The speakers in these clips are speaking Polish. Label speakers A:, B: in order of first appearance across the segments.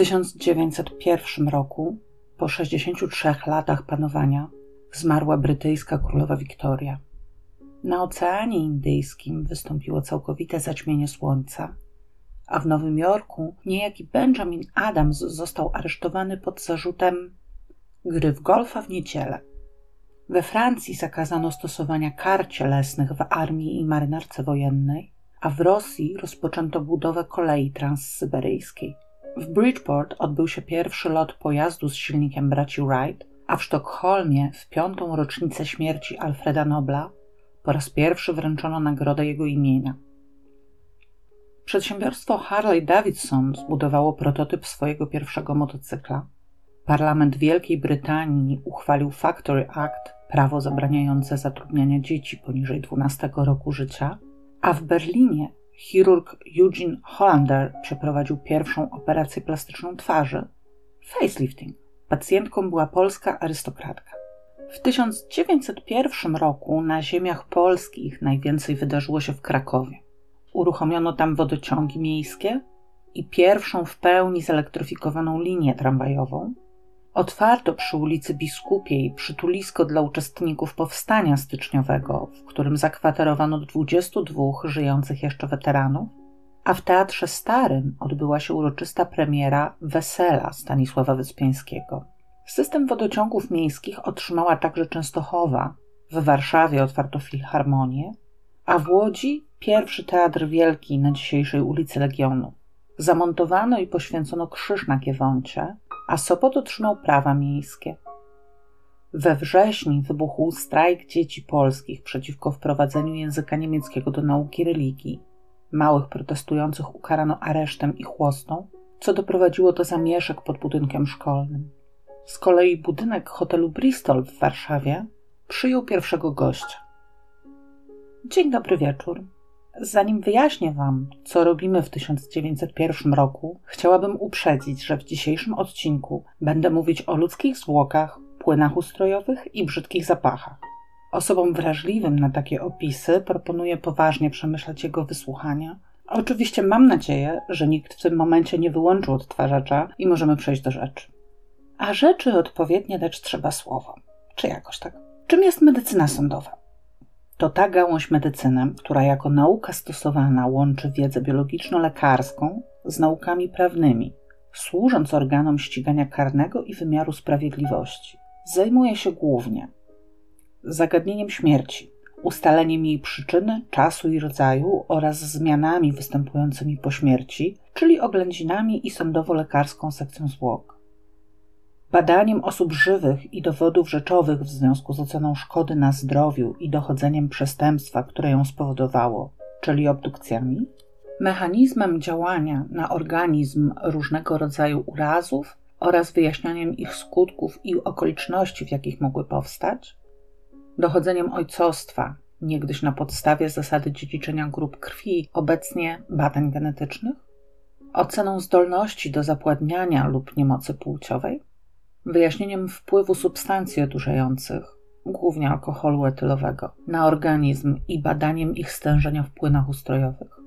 A: 1901 roku, po 63 latach panowania, zmarła brytyjska królowa Wiktoria. Na Oceanie Indyjskim wystąpiło całkowite zaćmienie słońca, a w Nowym Jorku niejaki Benjamin Adams został aresztowany pod zarzutem gry w golfa w niedzielę. We Francji zakazano stosowania kar cielesnych w armii i marynarce wojennej, a w Rosji rozpoczęto budowę kolei transsyberyjskiej. W Bridgeport odbył się pierwszy lot pojazdu z silnikiem braci Wright, a w Sztokholmie w piątą rocznicę śmierci Alfreda Nobla po raz pierwszy wręczono nagrodę jego imienia. Przedsiębiorstwo Harley Davidson zbudowało prototyp swojego pierwszego motocykla. Parlament Wielkiej Brytanii uchwalił Factory Act, prawo zabraniające zatrudniania dzieci poniżej 12 roku życia, a w Berlinie chirurg Eugene Hollander przeprowadził pierwszą operację plastyczną twarzy facelifting. Pacjentką była polska arystokratka. W 1901 roku na ziemiach polskich najwięcej wydarzyło się w Krakowie. Uruchomiono tam wodociągi miejskie i pierwszą w pełni zelektryfikowaną linię tramwajową. Otwarto przy ulicy Biskupiej przytulisko dla uczestników powstania styczniowego, w którym zakwaterowano 22 żyjących jeszcze weteranów, a w Teatrze Starym odbyła się uroczysta premiera Wesela Stanisława Wyspiańskiego. System wodociągów miejskich otrzymała także Częstochowa. W Warszawie otwarto Filharmonię, a w Łodzi pierwszy Teatr Wielki na dzisiejszej ulicy Legionu. Zamontowano i poświęcono krzyż na Giewoncie, a Sopot otrzymał prawa miejskie. We wrześniu wybuchł strajk dzieci polskich przeciwko wprowadzeniu języka niemieckiego do nauki religii. Małych protestujących ukarano aresztem i chłostą, co doprowadziło do zamieszek pod budynkiem szkolnym. Z kolei budynek hotelu Bristol w Warszawie przyjął pierwszego gościa. Dzień dobry wieczór. Zanim wyjaśnię Wam, co robimy w 1901 roku, chciałabym uprzedzić, że w dzisiejszym odcinku będę mówić o ludzkich zwłokach, płynach ustrojowych i brzydkich zapachach. Osobom wrażliwym na takie opisy proponuję poważnie przemyśleć jego wysłuchania. Oczywiście mam nadzieję, że nikt w tym momencie nie wyłączył odtwarzacza i możemy przejść do rzeczy. A rzeczy odpowiednie dać trzeba słowo. Czy jakoś tak? Czym jest medycyna sądowa? To ta gałąź medycyny, która jako nauka stosowana łączy wiedzę biologiczno-lekarską z naukami prawnymi, służąc organom ścigania karnego i wymiaru sprawiedliwości. Zajmuje się głównie zagadnieniem śmierci, ustaleniem jej przyczyny, czasu i rodzaju oraz zmianami występującymi po śmierci, czyli oględzinami i sądowo-lekarską sekcją zwłok badaniem osób żywych i dowodów rzeczowych w związku z oceną szkody na zdrowiu i dochodzeniem przestępstwa, które ją spowodowało, czyli obdukcjami, mechanizmem działania na organizm różnego rodzaju urazów oraz wyjaśnianiem ich skutków i okoliczności, w jakich mogły powstać, dochodzeniem ojcostwa, niegdyś na podstawie zasady dziedziczenia grup krwi, obecnie badań genetycznych, oceną zdolności do zapładniania lub niemocy płciowej, wyjaśnieniem wpływu substancji odurzających, głównie alkoholu etylowego, na organizm i badaniem ich stężenia w płynach ustrojowych,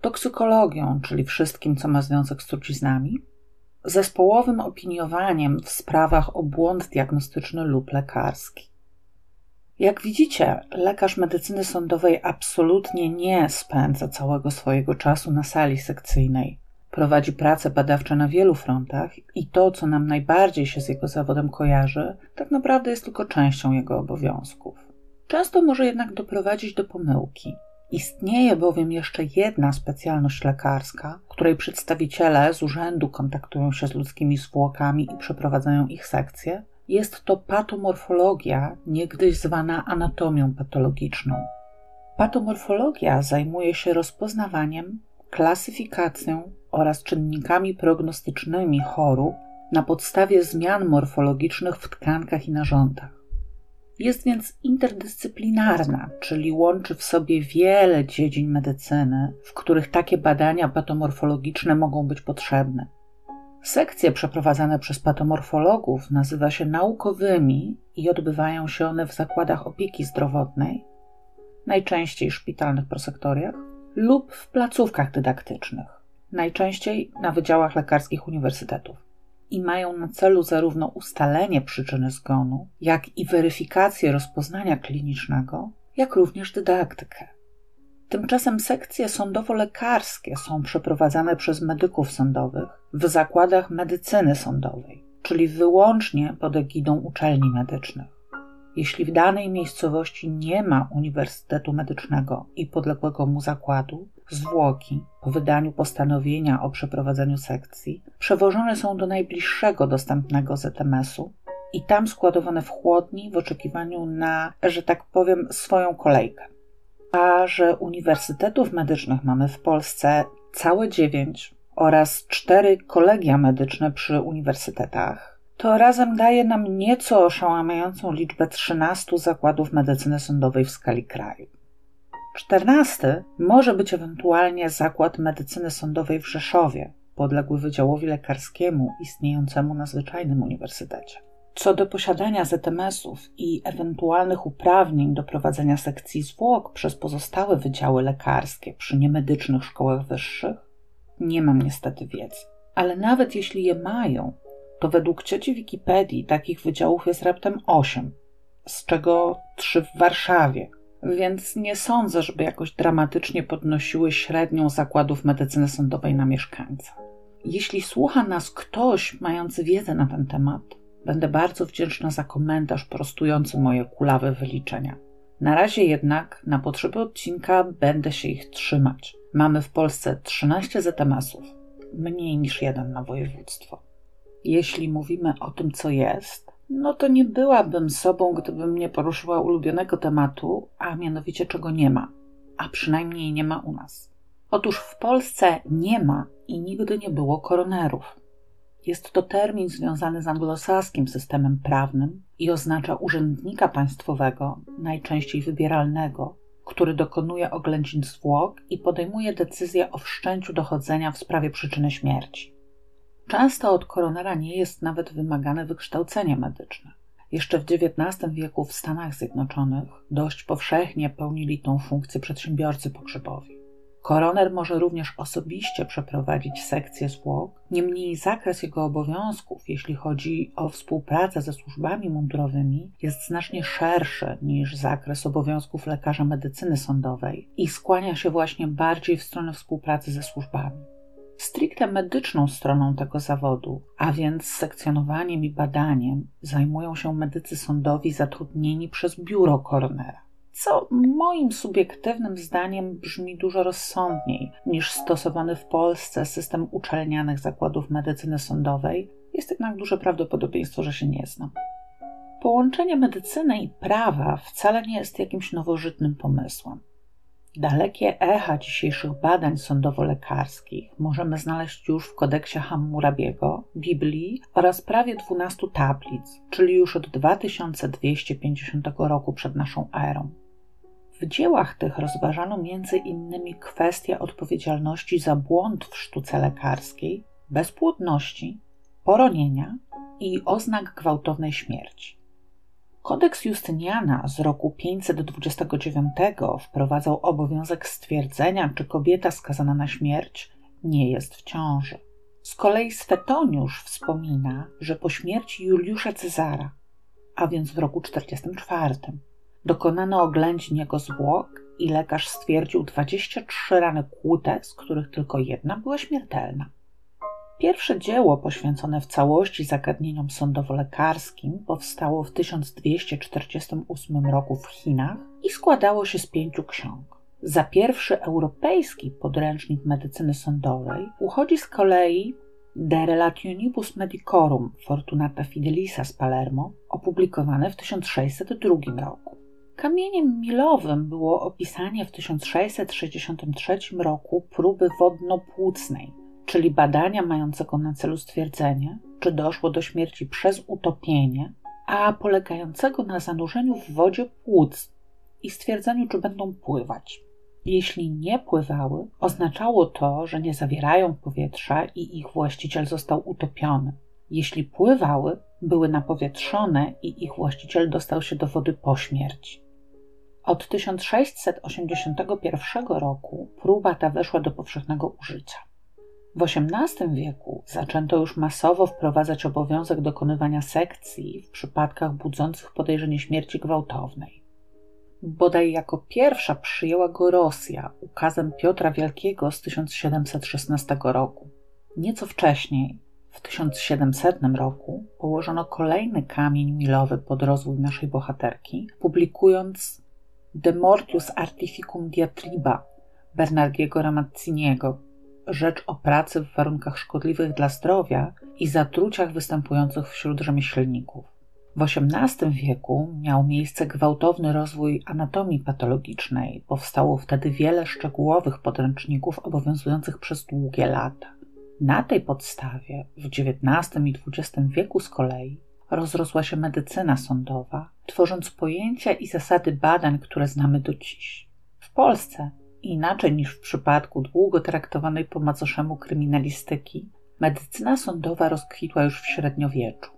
A: toksykologią, czyli wszystkim, co ma związek z truciznami, zespołowym opiniowaniem w sprawach o błąd diagnostyczny lub lekarski. Jak widzicie, lekarz medycyny sądowej absolutnie nie spędza całego swojego czasu na sali sekcyjnej, Prowadzi prace badawcze na wielu frontach i to, co nam najbardziej się z jego zawodem kojarzy, tak naprawdę jest tylko częścią jego obowiązków. Często może jednak doprowadzić do pomyłki. Istnieje bowiem jeszcze jedna specjalność lekarska, której przedstawiciele z urzędu kontaktują się z ludzkimi zwłokami i przeprowadzają ich sekcje. Jest to patomorfologia, niegdyś zwana anatomią patologiczną. Patomorfologia zajmuje się rozpoznawaniem, klasyfikacją oraz czynnikami prognostycznymi chorób na podstawie zmian morfologicznych w tkankach i narządach. Jest więc interdyscyplinarna, czyli łączy w sobie wiele dziedzin medycyny, w których takie badania patomorfologiczne mogą być potrzebne. Sekcje przeprowadzane przez patomorfologów nazywa się naukowymi i odbywają się one w zakładach opieki zdrowotnej, najczęściej szpitalnych prosektoriach, lub w placówkach dydaktycznych. Najczęściej na wydziałach lekarskich uniwersytetów. I mają na celu zarówno ustalenie przyczyny zgonu, jak i weryfikację rozpoznania klinicznego, jak również dydaktykę. Tymczasem sekcje sądowo-lekarskie są przeprowadzane przez medyków sądowych w zakładach medycyny sądowej, czyli wyłącznie pod egidą uczelni medycznych. Jeśli w danej miejscowości nie ma uniwersytetu medycznego i podległego mu zakładu, zwłoki po wydaniu postanowienia o przeprowadzeniu sekcji przewożone są do najbliższego dostępnego ZMS-u i tam składowane w chłodni w oczekiwaniu na, że tak powiem, swoją kolejkę. A że uniwersytetów medycznych mamy w Polsce całe dziewięć oraz cztery kolegia medyczne przy uniwersytetach, to razem daje nam nieco oszałamiającą liczbę 13 zakładów medycyny sądowej w skali kraju. Czternasty może być ewentualnie zakład medycyny sądowej w Rzeszowie, podległy Wydziałowi Lekarskiemu istniejącemu na zwyczajnym uniwersytecie. Co do posiadania ZMS-ów i ewentualnych uprawnień do prowadzenia sekcji zwłok przez pozostałe wydziały lekarskie przy niemedycznych szkołach wyższych, nie mam niestety wiedzy. Ale nawet jeśli je mają, to według cioci Wikipedii takich wydziałów jest raptem 8, z czego 3 w Warszawie, więc nie sądzę, żeby jakoś dramatycznie podnosiły średnią zakładów medycyny sądowej na mieszkańca. Jeśli słucha nas ktoś mający wiedzę na ten temat, będę bardzo wdzięczna za komentarz prostujący moje kulawe wyliczenia. Na razie jednak na potrzeby odcinka będę się ich trzymać. Mamy w Polsce 13 ZMS-ów, mniej niż jeden na województwo. Jeśli mówimy o tym, co jest, no to nie byłabym sobą, gdybym nie poruszyła ulubionego tematu, a mianowicie czego nie ma, a przynajmniej nie ma u nas. Otóż w Polsce nie ma i nigdy nie było koronerów. Jest to termin związany z anglosaskim systemem prawnym i oznacza urzędnika państwowego, najczęściej wybieralnego, który dokonuje oględzin zwłok i podejmuje decyzję o wszczęciu dochodzenia w sprawie przyczyny śmierci. Często od koronera nie jest nawet wymagane wykształcenie medyczne. Jeszcze w XIX wieku w Stanach Zjednoczonych dość powszechnie pełnili tą funkcję przedsiębiorcy pogrzebowi. Koroner może również osobiście przeprowadzić sekcję zwłok, niemniej zakres jego obowiązków, jeśli chodzi o współpracę ze służbami mundurowymi, jest znacznie szerszy niż zakres obowiązków lekarza medycyny sądowej i skłania się właśnie bardziej w stronę współpracy ze służbami stricte medyczną stroną tego zawodu, a więc sekcjonowaniem i badaniem, zajmują się medycy sądowi zatrudnieni przez biuro koronera. Co moim subiektywnym zdaniem brzmi dużo rozsądniej niż stosowany w Polsce system uczelnianych zakładów medycyny sądowej, jest jednak duże prawdopodobieństwo, że się nie znam. Połączenie medycyny i prawa wcale nie jest jakimś nowożytnym pomysłem. Dalekie echa dzisiejszych badań sądowo-lekarskich możemy znaleźć już w kodeksie Hammurabiego, Biblii oraz prawie 12 tablic, czyli już od 2250 roku przed naszą erą. W dziełach tych rozważano innymi kwestię odpowiedzialności za błąd w sztuce lekarskiej, bezpłodności, poronienia i oznak gwałtownej śmierci. Kodeks Justyniana z roku 529 wprowadzał obowiązek stwierdzenia, czy kobieta skazana na śmierć nie jest w ciąży. Z kolei Swetoniusz wspomina, że po śmierci Juliusza Cezara, a więc w roku 44, dokonano oględzin jego zwłok i lekarz stwierdził 23 rany kłute, z których tylko jedna była śmiertelna. Pierwsze dzieło poświęcone w całości zagadnieniom sądowo-lekarskim powstało w 1248 roku w Chinach i składało się z pięciu ksiąg. Za pierwszy europejski podręcznik medycyny sądowej uchodzi z kolei De Relationibus Medicorum Fortunata Fidelisa z Palermo, opublikowane w 1602 roku. Kamieniem milowym było opisanie w 1663 roku próby wodno-płucnej, czyli badania mającego na celu stwierdzenie, czy doszło do śmierci przez utopienie, a polegającego na zanurzeniu w wodzie płuc i stwierdzeniu, czy będą pływać. Jeśli nie pływały, oznaczało to, że nie zawierają powietrza i ich właściciel został utopiony. Jeśli pływały, były napowietrzone i ich właściciel dostał się do wody po śmierci. Od 1681 roku próba ta weszła do powszechnego użycia. W XVIII wieku zaczęto już masowo wprowadzać obowiązek dokonywania sekcji w przypadkach budzących podejrzenie śmierci gwałtownej. Bodaj jako pierwsza przyjęła go Rosja ukazem Piotra Wielkiego z 1716 roku. Nieco wcześniej, w 1700 roku, położono kolejny kamień milowy pod rozwój naszej bohaterki, publikując De Mortius Artificum Diatriba Bernardiego Ramazziniego, rzecz o pracy w warunkach szkodliwych dla zdrowia i zatruciach występujących wśród rzemieślników. W XVIII wieku miał miejsce gwałtowny rozwój anatomii patologicznej. Powstało wtedy wiele szczegółowych podręczników obowiązujących przez długie lata. Na tej podstawie w XIX i XX wieku z kolei rozrosła się medycyna sądowa, tworząc pojęcia i zasady badań, które znamy do dziś. W Polsce, inaczej niż w przypadku długo traktowanej po macoszemu kryminalistyki, medycyna sądowa rozkwitła już w średniowieczu.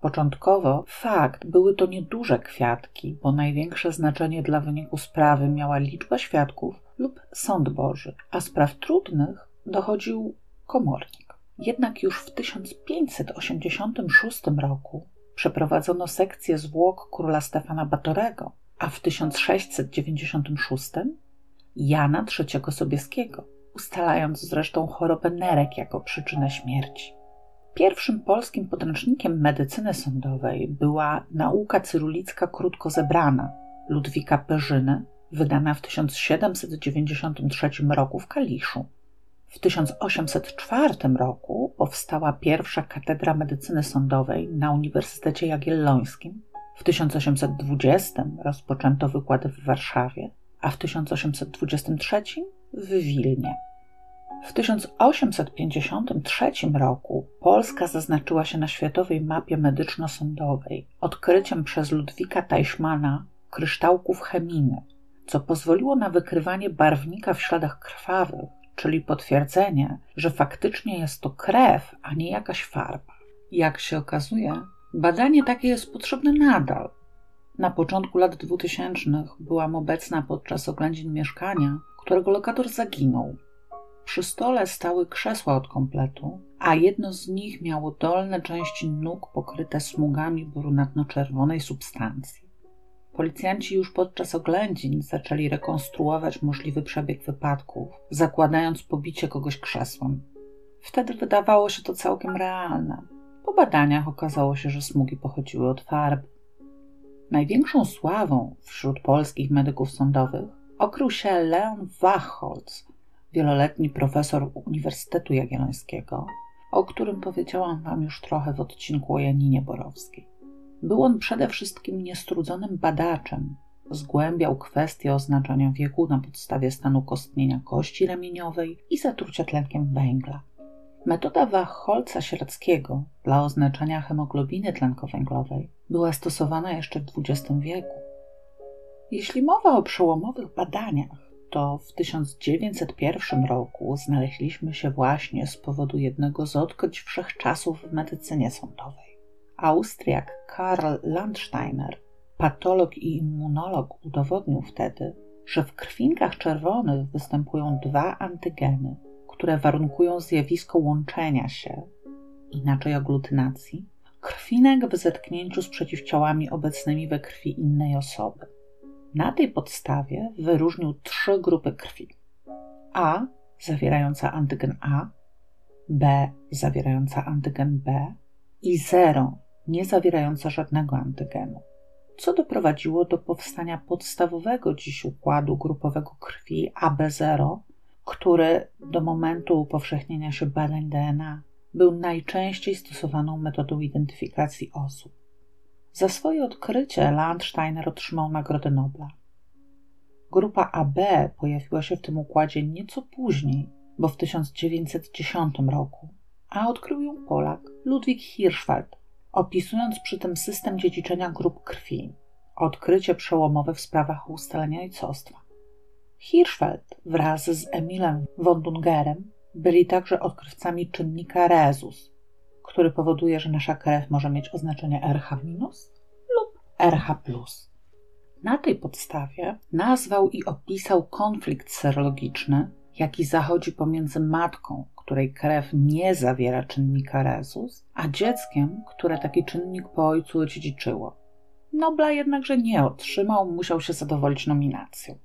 A: Początkowo fakt były to nieduże kwiatki, bo największe znaczenie dla wyniku sprawy miała liczba świadków lub sąd Boży, a spraw trudnych dochodził komornik. Jednak już w 1586 roku przeprowadzono sekcję zwłok króla Stefana Batorego, a w 1696 Jana III Sobieskiego, ustalając zresztą chorobę nerek jako przyczynę śmierci. Pierwszym polskim podręcznikiem medycyny sądowej była Nauka cyrulicka krótko zebrana Ludwika Perzyny, wydana w 1793 roku w Kaliszu. W 1804 roku powstała pierwsza katedra medycyny sądowej na Uniwersytecie Jagiellońskim. W 1820 rozpoczęto wykłady w Warszawie, a w 1823 w Wilnie. W 1853 roku Polska zaznaczyła się na światowej mapie medyczno-sądowej odkryciem przez Ludwika Teichmana kryształków cheminy, co pozwoliło na wykrywanie barwnika w śladach krwawych czyli potwierdzenie, że faktycznie jest to krew, a nie jakaś farba. Jak się okazuje, badanie takie jest potrzebne nadal. Na początku lat 2000 byłam obecna podczas oględzin mieszkania, którego lokator zaginął. Przy stole stały krzesła od kompletu, a jedno z nich miało dolne części nóg pokryte smugami brunatno-czerwonej substancji. Policjanci już podczas oględzin zaczęli rekonstruować możliwy przebieg wypadków, zakładając pobicie kogoś krzesłem. Wtedy wydawało się to całkiem realne. Po badaniach okazało się, że smugi pochodziły od farb. Największą sławą wśród polskich medyków sądowych okrył się Leon Wachholz, wieloletni profesor Uniwersytetu Jagiellońskiego, o którym powiedziałam Wam już trochę w odcinku o Janinie Borowskiej. Był on przede wszystkim niestrudzonym badaczem. Zgłębiał kwestie oznaczania wieku na podstawie stanu kostnienia kości ramieniowej i zatrucia tlenkiem węgla. Metoda Wachholca Sieradzkiego dla oznaczania hemoglobiny tlenkowęglowej była stosowana jeszcze w XX wieku. Jeśli mowa o przełomowych badaniach, to w 1901 roku znaleźliśmy się właśnie z powodu jednego z odkryć wszechczasów w medycynie sądowej. Austriak Karl Landsteiner, patolog i immunolog, udowodnił wtedy, że w krwinkach czerwonych występują dwa antygeny, które warunkują zjawisko łączenia się, inaczej aglutynacji, krwinek w zetknięciu z przeciwciałami obecnymi we krwi innej osoby. Na tej podstawie wyróżnił trzy grupy krwi: A zawierająca antygen A, B zawierająca antygen B i 0 nie zawierająca żadnego antygenu, co doprowadziło do powstania podstawowego dziś układu grupowego krwi AB0, który do momentu upowszechnienia się badań DNA był najczęściej stosowaną metodą identyfikacji osób. Za swoje odkrycie Landsteiner otrzymał Nagrodę Nobla. Grupa AB pojawiła się w tym układzie nieco później, bo w 1910 roku, a odkrył ją Polak Ludwik Hirschfeld, opisując przy tym system dziedziczenia grup krwi, odkrycie przełomowe w sprawach ustalenia ojcostwa. Hirschfeld wraz z Emilem von Dungerem byli także odkrywcami czynnika rezus, który powoduje, że nasza krew może mieć oznaczenie RH- lub RH+. Na tej podstawie nazwał i opisał konflikt serologiczny, jaki zachodzi pomiędzy matką, której krew nie zawiera czynnika rezus, a dzieckiem, które taki czynnik po ojcu odziedziczyło. Nobla jednakże nie otrzymał, musiał się zadowolić nominacją.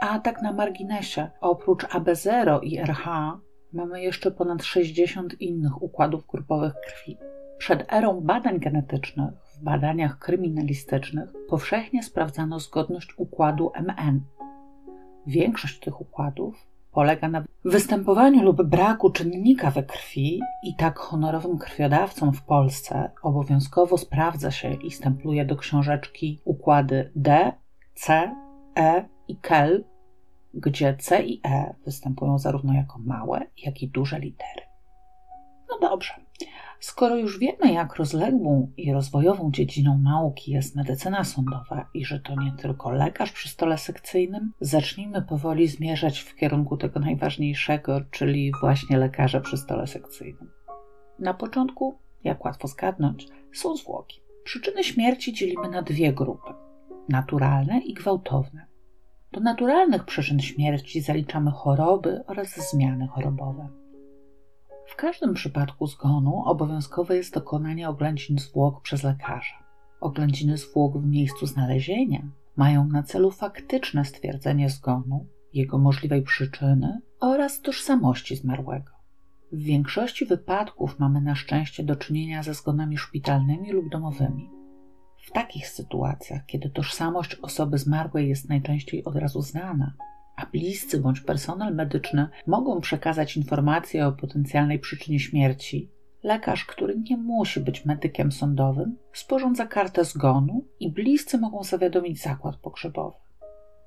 A: A tak na marginesie, oprócz AB0 i RH mamy jeszcze ponad 60 innych układów grupowych krwi. Przed erą badań genetycznych w badaniach kryminalistycznych powszechnie sprawdzano zgodność układu MN. Większość tych układów polega na występowaniu lub braku czynnika we krwi i tak honorowym krwiodawcom w Polsce obowiązkowo sprawdza się i stempluje do książeczki układy D, C, E i KEL, gdzie C i E występują zarówno jako małe, jak i duże litery. No dobrze. Skoro już wiemy, jak rozległą i rozwojową dziedziną nauki jest medycyna sądowa i że to nie tylko lekarz przy stole sekcyjnym, zacznijmy powoli zmierzać w kierunku tego najważniejszego, czyli właśnie lekarza przy stole sekcyjnym. Na początku, jak łatwo zgadnąć, są zwłoki. Przyczyny śmierci dzielimy na dwie grupy: naturalne i gwałtowne. Do naturalnych przyczyn śmierci zaliczamy choroby oraz zmiany chorobowe. W każdym przypadku zgonu obowiązkowe jest dokonanie oględzin zwłok przez lekarza. Oględziny zwłok w miejscu znalezienia mają na celu faktyczne stwierdzenie zgonu, jego możliwej przyczyny oraz tożsamości zmarłego. W większości wypadków mamy na szczęście do czynienia ze zgonami szpitalnymi lub domowymi. W takich sytuacjach, kiedy tożsamość osoby zmarłej jest najczęściej od razu znana, a bliscy bądź personel medyczny mogą przekazać informacje o potencjalnej przyczynie śmierci, lekarz, który nie musi być medykiem sądowym, sporządza kartę zgonu i bliscy mogą zawiadomić zakład pogrzebowy.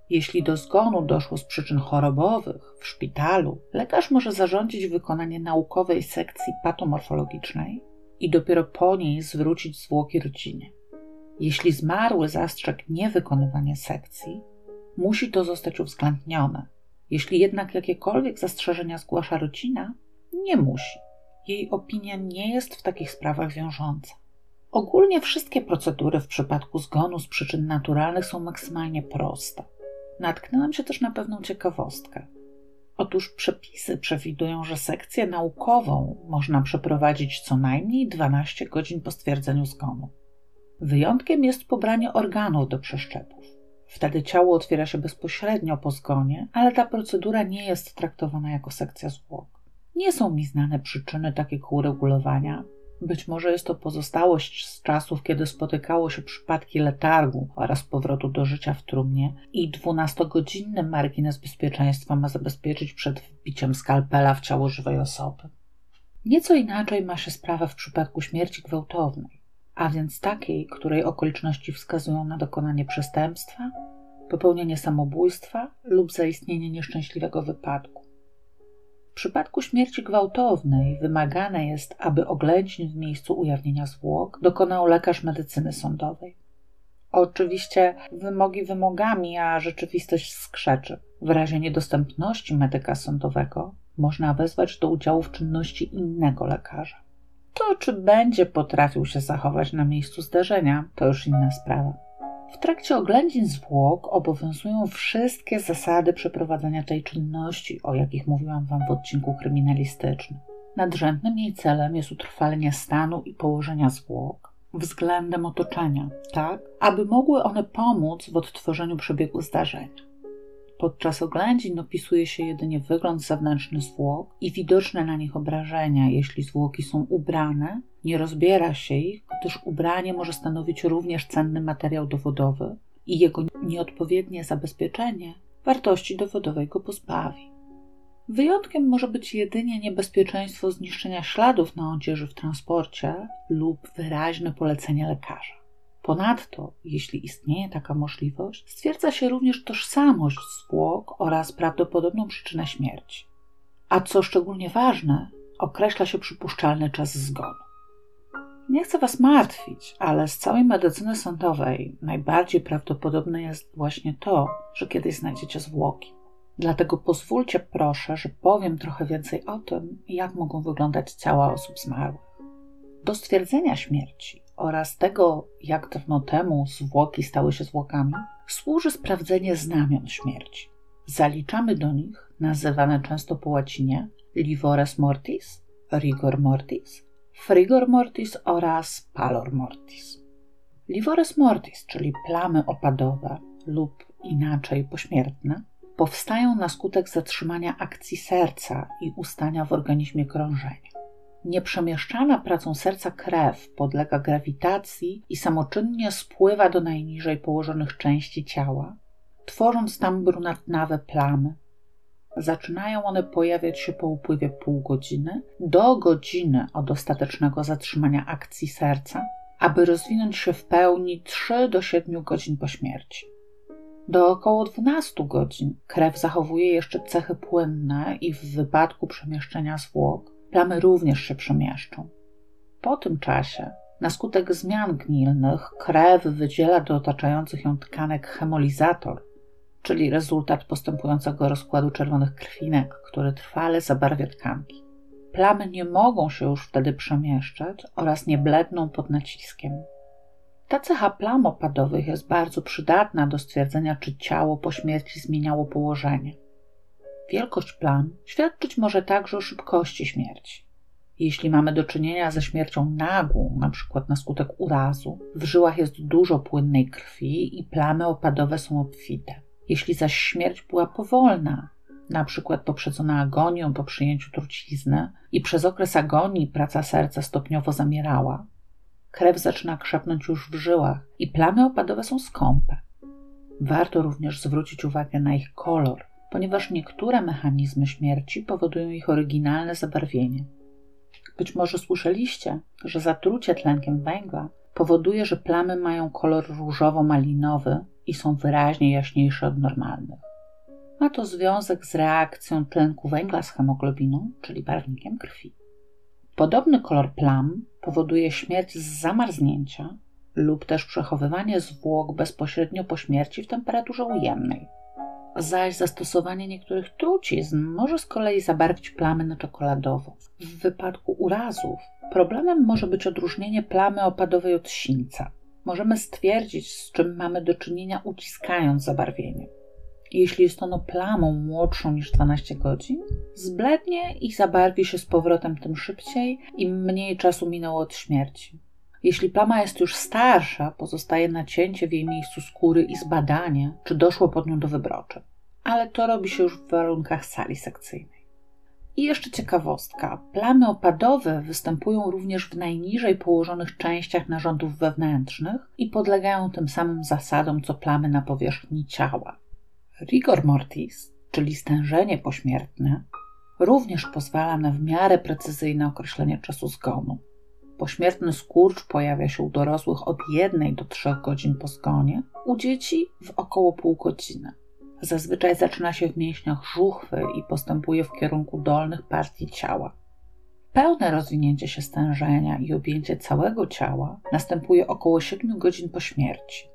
A: Jeśli do zgonu doszło z przyczyn chorobowych w szpitalu, lekarz może zarządzić wykonanie naukowej sekcji patomorfologicznej i dopiero po niej zwrócić zwłoki rodzinie. Jeśli zmarły zastrzegł niewykonywanie sekcji, musi to zostać uwzględnione. Jeśli jednak jakiekolwiek zastrzeżenia zgłasza rodzina, nie musi. Jej opinia nie jest w takich sprawach wiążąca. Ogólnie wszystkie procedury w przypadku zgonu z przyczyn naturalnych są maksymalnie proste. Natknęłam się też na pewną ciekawostkę. Otóż przepisy przewidują, że sekcję naukową można przeprowadzić co najmniej 12 godzin po stwierdzeniu zgonu. Wyjątkiem jest pobranie organów do przeszczepów. Wtedy ciało otwiera się bezpośrednio po zgonie, ale ta procedura nie jest traktowana jako sekcja zwłok. Nie są mi znane przyczyny takiego uregulowania. Być może jest to pozostałość z czasów, kiedy spotykało się przypadki letargu oraz powrotu do życia w trumnie i dwunastogodzinny margines bezpieczeństwa ma zabezpieczyć przed wbiciem skalpela w ciało żywej osoby. Nieco inaczej ma się sprawa w przypadku śmierci gwałtownej a więc takiej, której okoliczności wskazują na dokonanie przestępstwa, popełnienie samobójstwa lub zaistnienie nieszczęśliwego wypadku. W przypadku śmierci gwałtownej wymagane jest, aby oględzin w miejscu ujawnienia zwłok dokonał lekarz medycyny sądowej. Oczywiście wymogi wymogami, a rzeczywistość skrzeczy. W razie niedostępności medyka sądowego można wezwać do udziału w czynności innego lekarza. To, czy będzie potrafił się zachować na miejscu zdarzenia, to już inna sprawa. W trakcie oględzin zwłok obowiązują wszystkie zasady przeprowadzania tej czynności, o jakich mówiłam Wam w odcinku kryminalistycznym. Nadrzędnym jej celem jest utrwalenie stanu i położenia zwłok względem otoczenia, tak aby mogły one pomóc w odtworzeniu przebiegu zdarzenia. Podczas oględzin opisuje się jedynie wygląd zewnętrzny zwłok i widoczne na nich obrażenia, jeśli zwłoki są ubrane. Nie rozbiera się ich, gdyż ubranie może stanowić również cenny materiał dowodowy i jego nieodpowiednie zabezpieczenie wartości dowodowej go pozbawi. Wyjątkiem może być jedynie niebezpieczeństwo zniszczenia śladów na odzieży w transporcie lub wyraźne polecenie lekarza. Ponadto, jeśli istnieje taka możliwość, stwierdza się również tożsamość zwłok oraz prawdopodobną przyczynę śmierci. A co szczególnie ważne, określa się przypuszczalny czas zgonu. Nie chcę Was martwić, ale z całej medycyny sądowej najbardziej prawdopodobne jest właśnie to, że kiedyś znajdziecie zwłoki. Dlatego pozwólcie proszę, że powiem trochę więcej o tym, jak mogą wyglądać ciała osób zmarłych. Do stwierdzenia śmierci oraz tego, jak dawno temu zwłoki stały się zwłokami, służy sprawdzenie znamion śmierci. Zaliczamy do nich, nazywane często po łacinie, livores mortis, rigor mortis, frigor mortis oraz pallor mortis. Livores mortis, czyli plamy opadowe lub inaczej pośmiertne, powstają na skutek zatrzymania akcji serca i ustania w organizmie krążenia. Nieprzemieszczana pracą serca krew podlega grawitacji i samoczynnie spływa do najniżej położonych części ciała, tworząc tam brunatnawe plamy. Zaczynają one pojawiać się po upływie pół godziny do godziny od ostatecznego zatrzymania akcji serca, aby rozwinąć się w pełni 3 do 7 godzin po śmierci. Do około 12 godzin krew zachowuje jeszcze cechy płynne i w wypadku przemieszczenia zwłok plamy również się przemieszczą. Po tym czasie, na skutek zmian gnilnych, krew wydziela do otaczających ją tkanek hemolizator, czyli rezultat postępującego rozkładu czerwonych krwinek, który trwale zabarwia tkanki. Plamy nie mogą się już wtedy przemieszczać oraz nie bledną pod naciskiem. Ta cecha plam opadowych jest bardzo przydatna do stwierdzenia, czy ciało po śmierci zmieniało położenie. Wielkość plam świadczyć może także o szybkości śmierci. Jeśli mamy do czynienia ze śmiercią nagłą, np. na skutek urazu, w żyłach jest dużo płynnej krwi i plamy opadowe są obfite. Jeśli zaś śmierć była powolna, np. poprzedzona agonią po przyjęciu trucizny i przez okres agonii praca serca stopniowo zamierała, krew zaczyna krzepnąć już w żyłach i plamy opadowe są skąpe. Warto również zwrócić uwagę na ich kolor, ponieważ niektóre mechanizmy śmierci powodują ich oryginalne zabarwienie. Być może słyszeliście, że zatrucie tlenkiem węgla powoduje, że plamy mają kolor różowo-malinowy i są wyraźnie jaśniejsze od normalnych. Ma to związek z reakcją tlenku węgla z hemoglobiną, czyli barwnikiem krwi. Podobny kolor plam powoduje śmierć z zamarznięcia lub też przechowywanie zwłok bezpośrednio po śmierci w temperaturze ujemnej. Zaś zastosowanie niektórych trucizn może z kolei zabarwić plamy na czekoladowo. W wypadku urazów problemem może być odróżnienie plamy opadowej od sińca. Możemy stwierdzić, z czym mamy do czynienia uciskając zabarwienie. Jeśli jest ono plamą młodszą niż 12 godzin, zblednie i zabarwi się z powrotem tym szybciej, im mniej czasu minęło od śmierci. Jeśli plama jest już starsza, pozostaje nacięcie w jej miejscu skóry i zbadanie, czy doszło pod nią do wybroczy. Ale to robi się już w warunkach sali sekcyjnej. I jeszcze ciekawostka: plamy opadowe występują również w najniżej położonych częściach narządów wewnętrznych i podlegają tym samym zasadom co plamy na powierzchni ciała. Rigor mortis, czyli stężenie pośmiertne, również pozwala na w miarę precyzyjne określenie czasu zgonu. Pośmiertny skurcz pojawia się u dorosłych od 1 do 3 godzin po zgonie, u dzieci w około pół godziny. Zazwyczaj zaczyna się w mięśniach żuchwy i postępuje w kierunku dolnych partii ciała. Pełne rozwinięcie się stężenia i objęcie całego ciała następuje około 7 godzin po śmierci.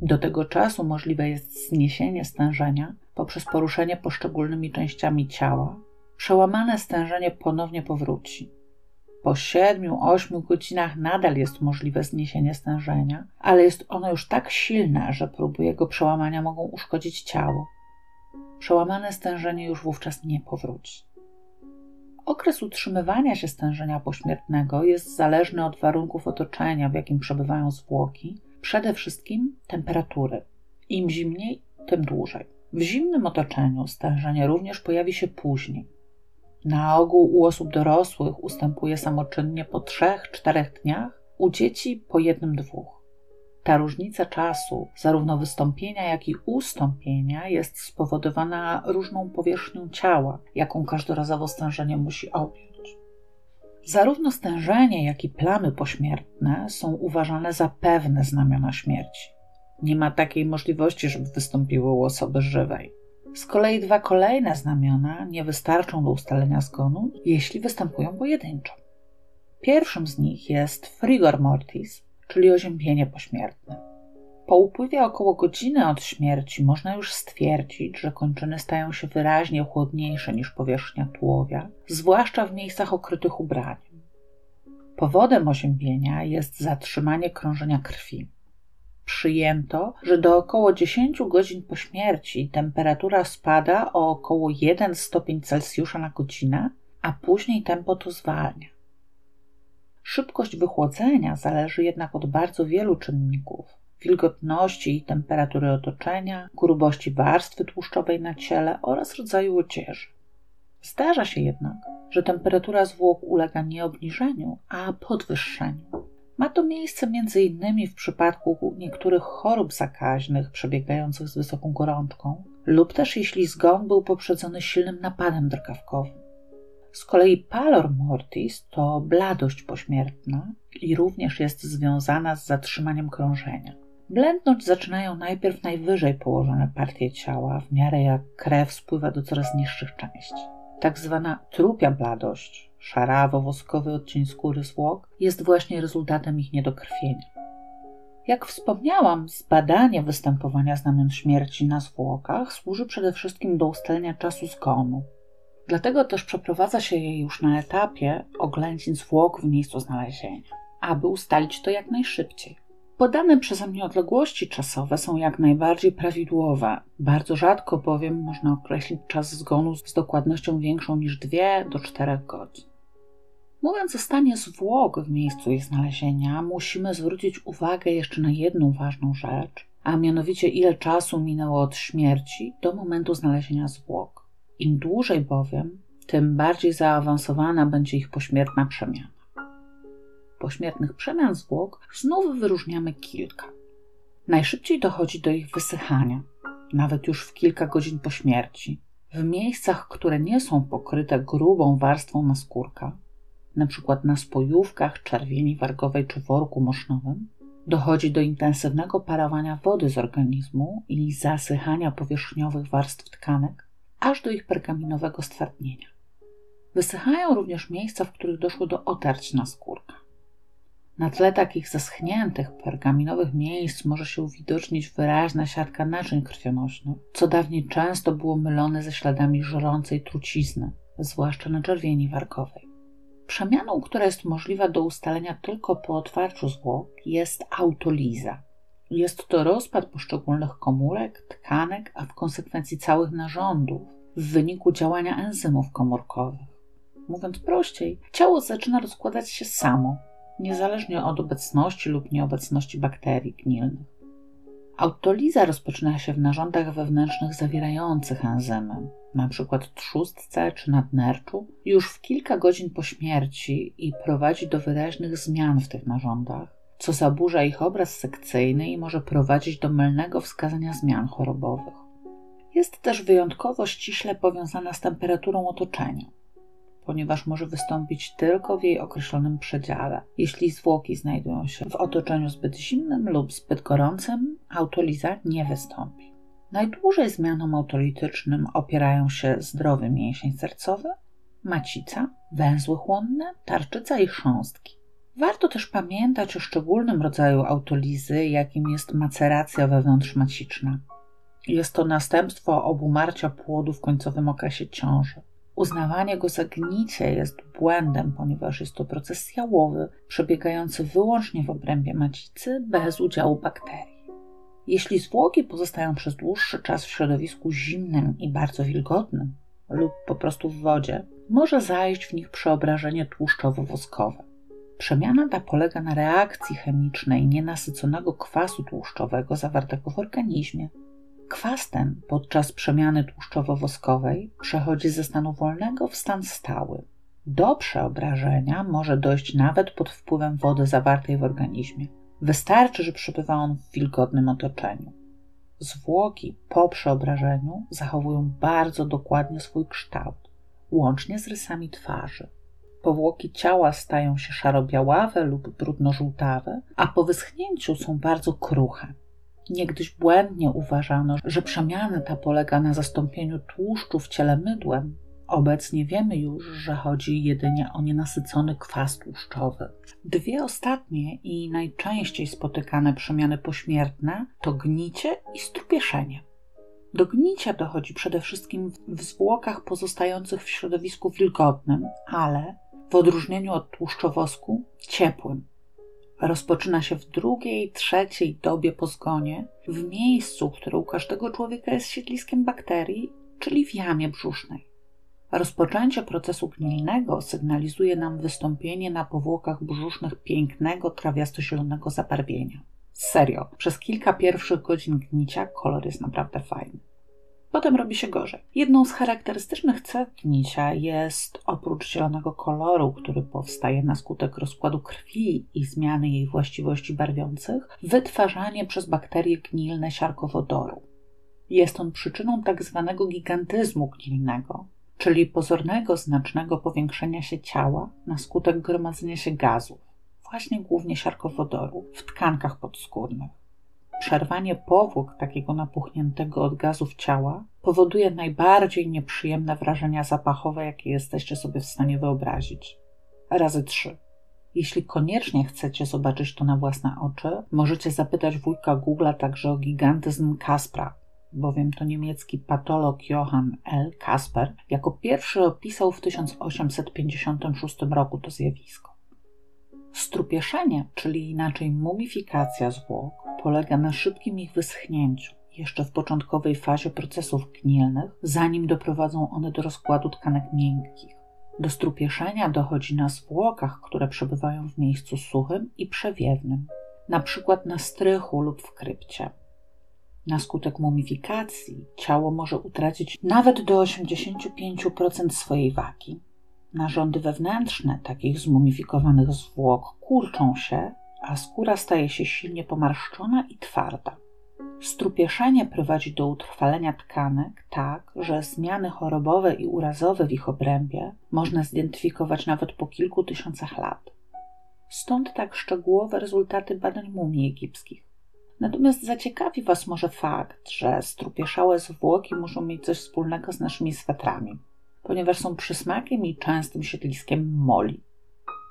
A: Do tego czasu możliwe jest zniesienie stężenia poprzez poruszenie poszczególnymi częściami ciała. Przełamane stężenie ponownie powróci. Po 7-8 godzinach nadal jest możliwe zniesienie stężenia, ale jest ono już tak silne, że próby jego przełamania mogą uszkodzić ciało. Przełamane stężenie już wówczas nie powróci. Okres utrzymywania się stężenia pośmiertnego jest zależny od warunków otoczenia, w jakim przebywają zwłoki, przede wszystkim temperatury. Im zimniej, tym dłużej. W zimnym otoczeniu stężenie również pojawi się później. Na ogół u osób dorosłych ustępuje samoczynnie po 3-4 dniach, u dzieci po jednym, dwóch. Ta różnica czasu, zarówno wystąpienia, jak i ustąpienia, jest spowodowana różną powierzchnią ciała, jaką każdorazowo stężenie musi objąć. Zarówno stężenie, jak i plamy pośmiertne są uważane za pewne znamiona śmierci. Nie ma takiej możliwości, żeby wystąpiły u osoby żywej. Z kolei dwa kolejne znamiona nie wystarczą do ustalenia zgonu, jeśli występują pojedynczo. Pierwszym z nich jest frigor mortis, czyli oziębienie pośmiertne. Po upływie około godziny od śmierci można już stwierdzić, że kończyny stają się wyraźnie chłodniejsze niż powierzchnia tułowia, zwłaszcza w miejscach okrytych ubraniem. Powodem oziębienia jest zatrzymanie krążenia krwi. Przyjęto, że do około 10 godzin po śmierci temperatura spada o około 1 stopień Celsjusza na godzinę, a później tempo to zwalnia. Szybkość wychłodzenia zależy jednak od bardzo wielu czynników: wilgotności i temperatury otoczenia, grubości warstwy tłuszczowej na ciele oraz rodzaju odzieży. Zdarza się jednak, że temperatura zwłok ulega nie obniżeniu, a podwyższeniu. Ma to miejsce m.in. w przypadku niektórych chorób zakaźnych przebiegających z wysoką gorączką, lub też jeśli zgon był poprzedzony silnym napadem drgawkowym. Z kolei pallor mortis to bladość pośmiertna i również jest związana z zatrzymaniem krążenia. Blędnąć zaczynają najpierw najwyżej położone partie ciała, w miarę jak krew spływa do coraz niższych części. Tak zwana trupia bladość, szarawo-woskowy odcień skóry zwłok, jest właśnie rezultatem ich niedokrwienia. Jak wspomniałam, zbadanie występowania znamion śmierci na zwłokach służy przede wszystkim do ustalenia czasu zgonu. Dlatego też przeprowadza się je już na etapie oględzin zwłok w miejscu znalezienia, aby ustalić to jak najszybciej. Podane przeze mnie odległości czasowe są jak najbardziej prawidłowe. Bardzo rzadko bowiem można określić czas zgonu z dokładnością większą niż 2 do 4 godzin. Mówiąc o stanie zwłok w miejscu ich znalezienia, musimy zwrócić uwagę jeszcze na jedną ważną rzecz, a mianowicie ile czasu minęło od śmierci do momentu znalezienia zwłok. Im dłużej bowiem, tym bardziej zaawansowana będzie ich pośmiertna przemiana pośmiertnych przemian zwłok znów wyróżniamy kilka. Najszybciej dochodzi do ich wysychania, nawet już w kilka godzin po śmierci, w miejscach, które nie są pokryte grubą warstwą naskórka, np. na spojówkach, czerwieni wargowej czy worku mosznowym, dochodzi do intensywnego parowania wody z organizmu i zasychania powierzchniowych warstw tkanek, aż do ich pergaminowego stwardnienia. Wysychają również miejsca, w których doszło do otarć naskórka. Na tle takich zaschniętych, pergaminowych miejsc może się uwidocznić wyraźna siatka naczyń krwionośnych, co dawniej często było mylone ze śladami żrącej trucizny, zwłaszcza na czerwieni warkowej. Przemianą, która jest możliwa do ustalenia tylko po otwarciu zwłok, jest autoliza. Jest to rozpad poszczególnych komórek, tkanek, a w konsekwencji całych narządów w wyniku działania enzymów komórkowych. Mówiąc prościej, ciało zaczyna rozkładać się samo, niezależnie od obecności lub nieobecności bakterii gnilnych. Autoliza rozpoczyna się w narządach wewnętrznych zawierających enzymy, np. trzustce czy nadnerczu, już w kilka godzin po śmierci i prowadzi do wyraźnych zmian w tych narządach, co zaburza ich obraz sekcyjny i może prowadzić do mylnego wskazania zmian chorobowych. Jest też wyjątkowo ściśle powiązana z temperaturą otoczenia ponieważ może wystąpić tylko w jej określonym przedziale. Jeśli zwłoki znajdują się w otoczeniu zbyt zimnym lub zbyt gorącym, autoliza nie wystąpi. Najdłużej zmianom autolitycznym opierają się zdrowy mięsień sercowy, macica, węzły chłonne, tarczyca i chrząstki. Warto też pamiętać o szczególnym rodzaju autolizy, jakim jest maceracja wewnątrzmaciczna. Jest to następstwo obumarcia płodu w końcowym okresie ciąży. Uznawanie go za gnicie jest błędem, ponieważ jest to proces jałowy, przebiegający wyłącznie w obrębie macicy bez udziału bakterii. Jeśli zwłoki pozostają przez dłuższy czas w środowisku zimnym i bardzo wilgotnym, lub po prostu w wodzie, może zajść w nich przeobrażenie tłuszczowo-woskowe. Przemiana ta polega na reakcji chemicznej nienasyconego kwasu tłuszczowego zawartego w organizmie Kwas ten podczas przemiany tłuszczowo-woskowej przechodzi ze stanu wolnego w stan stały. Do przeobrażenia może dojść nawet pod wpływem wody zawartej w organizmie. Wystarczy, że przebywa on w wilgotnym otoczeniu. Zwłoki po przeobrażeniu zachowują bardzo dokładnie swój kształt, łącznie z rysami twarzy. Powłoki ciała stają się szaro-białawe lub brudno-żółtawe, a po wyschnięciu są bardzo kruche. Niegdyś błędnie uważano, że przemiana ta polega na zastąpieniu tłuszczu w ciele mydłem. Obecnie wiemy już, że chodzi jedynie o nienasycony kwas tłuszczowy. Dwie ostatnie i najczęściej spotykane przemiany pośmiertne to gnicie i strupieszenie. Do gnicia dochodzi przede wszystkim w zwłokach pozostających w środowisku wilgotnym, ale w odróżnieniu od tłuszczowosku ciepłym rozpoczyna się w drugiej, trzeciej dobie po zgonie, w miejscu, które u każdego człowieka jest siedliskiem bakterii, czyli w jamie brzusznej. Rozpoczęcie procesu gnilnego sygnalizuje nam wystąpienie na powłokach brzusznych pięknego, trawiasto-zielonego zabarwienia. Serio, przez kilka pierwszych godzin gnicia kolor jest naprawdę fajny. Potem robi się gorzej. Jedną z charakterystycznych cech gnicia jest oprócz zielonego koloru, który powstaje na skutek rozkładu krwi i zmiany jej właściwości barwiących, wytwarzanie przez bakterie gnilne siarkowodoru. Jest on przyczyną tak zwanego gigantyzmu gnilnego, czyli pozornego znacznego powiększenia się ciała na skutek gromadzenia się gazów, właśnie głównie siarkowodoru, w tkankach podskórnych. Przerwanie powłok takiego napuchniętego od gazów ciała powoduje najbardziej nieprzyjemne wrażenia zapachowe, jakie jesteście sobie w stanie wyobrazić. Razy trzy. Jeśli koniecznie chcecie zobaczyć to na własne oczy, możecie zapytać wujka Google'a także o gigantyzm Kaspra, bowiem to niemiecki patolog Johann L. Kasper jako pierwszy opisał w 1856 roku to zjawisko. Strupieszenie, czyli inaczej mumifikacja zwłok, polega na szybkim ich wyschnięciu, jeszcze w początkowej fazie procesów gnilnych, zanim doprowadzą one do rozkładu tkanek miękkich. Do strupieszenia dochodzi na zwłokach, które przebywają w miejscu suchym i przewiewnym, na na strychu lub w krypcie. Na skutek mumifikacji ciało może utracić nawet do 85% swojej wagi. Narządy wewnętrzne takich zmumifikowanych zwłok kurczą się, a skóra staje się silnie pomarszczona i twarda. Strupieszenie prowadzi do utrwalenia tkanek tak, że zmiany chorobowe i urazowe w ich obrębie można zidentyfikować nawet po kilku tysiącach lat. Stąd tak szczegółowe rezultaty badań mumii egipskich. Natomiast zaciekawi Was może fakt, że strupieszałe zwłoki muszą mieć coś wspólnego z naszymi swetrami, ponieważ są przysmakiem i częstym siedliskiem moli.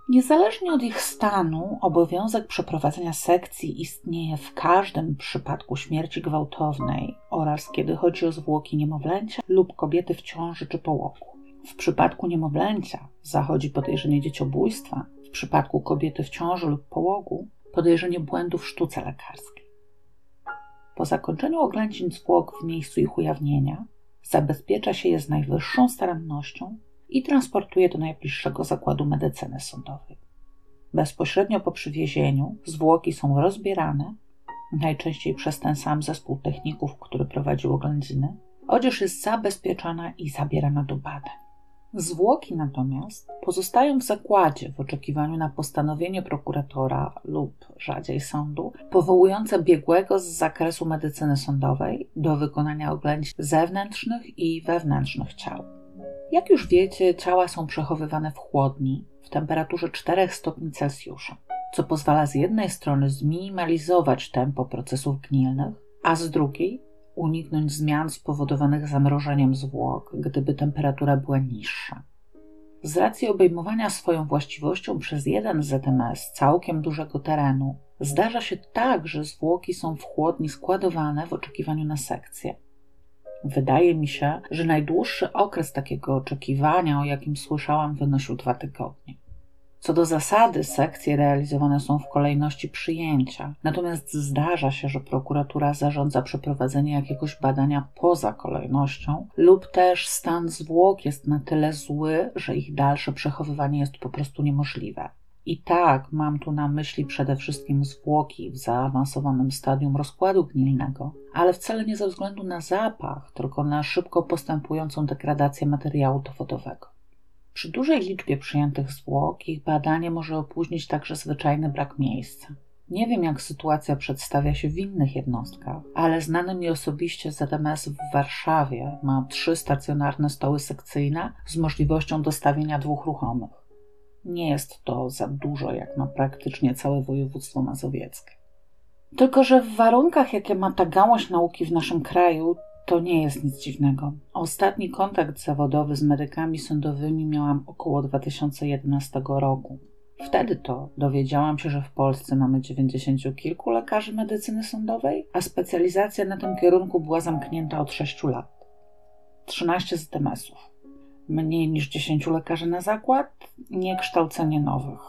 A: Niezależnie od ich stanu, obowiązek przeprowadzenia sekcji istnieje w każdym przypadku śmierci gwałtownej oraz kiedy chodzi o zwłoki niemowlęcia lub kobiety w ciąży czy połogu. W przypadku niemowlęcia zachodzi podejrzenie dzieciobójstwa, w przypadku kobiety w ciąży lub połogu podejrzenie błędu w sztuce lekarskiej. Po zakończeniu oględzin zwłok w miejscu ich ujawnienia zabezpiecza się je z najwyższą starannością i transportuje do najbliższego zakładu medycyny sądowej. Bezpośrednio po przywiezieniu zwłoki są rozbierane, najczęściej przez ten sam zespół techników, który prowadził oględziny. Odzież jest zabezpieczana i zabierana do badań. Zwłoki natomiast pozostają w zakładzie w oczekiwaniu na postanowienie prokuratora lub rzadziej sądu, powołujące biegłego z zakresu medycyny sądowej do wykonania oględzin zewnętrznych i wewnętrznych ciał. Jak już wiecie, ciała są przechowywane w chłodni w temperaturze 4 stopni Celsjusza, co pozwala z jednej strony zminimalizować tempo procesów gnilnych, a z drugiej uniknąć zmian spowodowanych zamrożeniem zwłok, gdyby temperatura była niższa. Z racji obejmowania swoją właściwością przez jeden ZMS całkiem dużego terenu, zdarza się tak, że zwłoki są w chłodni składowane w oczekiwaniu na sekcję. Wydaje mi się, że najdłuższy okres takiego oczekiwania, o jakim słyszałam, wynosił dwa tygodnie. Co do zasady, sekcje realizowane są w kolejności przyjęcia, natomiast zdarza się, że prokuratura zarządza przeprowadzenie jakiegoś badania poza kolejnością, lub też stan zwłok jest na tyle zły, że ich dalsze przechowywanie jest po prostu niemożliwe. I tak mam tu na myśli przede wszystkim zwłoki w zaawansowanym stadium rozkładu gnilnego, ale wcale nie ze względu na zapach, tylko na szybko postępującą degradację materiału dowodowego. Przy dużej liczbie przyjętych zwłok ich badanie może opóźnić także zwyczajny brak miejsca. Nie wiem, jak sytuacja przedstawia się w innych jednostkach, ale znany mi osobiście ZMS w Warszawie ma trzy stacjonarne stoły sekcyjne z możliwością dostawienia dwóch ruchomych. Nie jest to za dużo, jak na praktycznie całe województwo mazowieckie. Tylko, że w warunkach, jakie ma ta gałąź nauki w naszym kraju, to nie jest nic dziwnego. Ostatni kontakt zawodowy z medykami sądowymi miałam około 2011 roku. Wtedy to dowiedziałam się, że w Polsce mamy 90 kilku lekarzy medycyny sądowej, a specjalizacja na tym kierunku była zamknięta od 6 lat. 13 ZMS-ów. Mniej niż 10 lekarzy na zakład, niekształcenie nowych.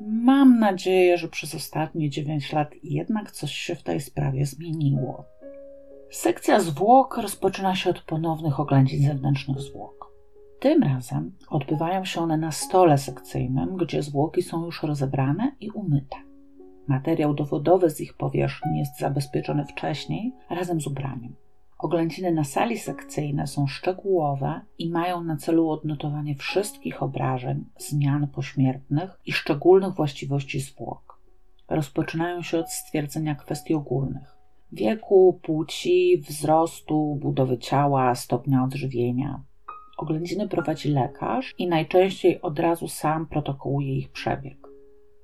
A: Mam nadzieję, że przez ostatnie 9 lat jednak coś się w tej sprawie zmieniło. Sekcja zwłok rozpoczyna się od ponownych oględzin zewnętrznych zwłok. Tym razem odbywają się one na stole sekcyjnym, gdzie zwłoki są już rozebrane i umyte. Materiał dowodowy z ich powierzchni jest zabezpieczony wcześniej razem z ubraniem. Oględziny na sali sekcyjnej są szczegółowe i mają na celu odnotowanie wszystkich obrażeń, zmian pośmiertnych i szczególnych właściwości zwłok. Rozpoczynają się od stwierdzenia kwestii ogólnych wieku, płci, wzrostu, budowy ciała, stopnia odżywienia. Oględziny prowadzi lekarz i najczęściej od razu sam protokołuje ich przebieg.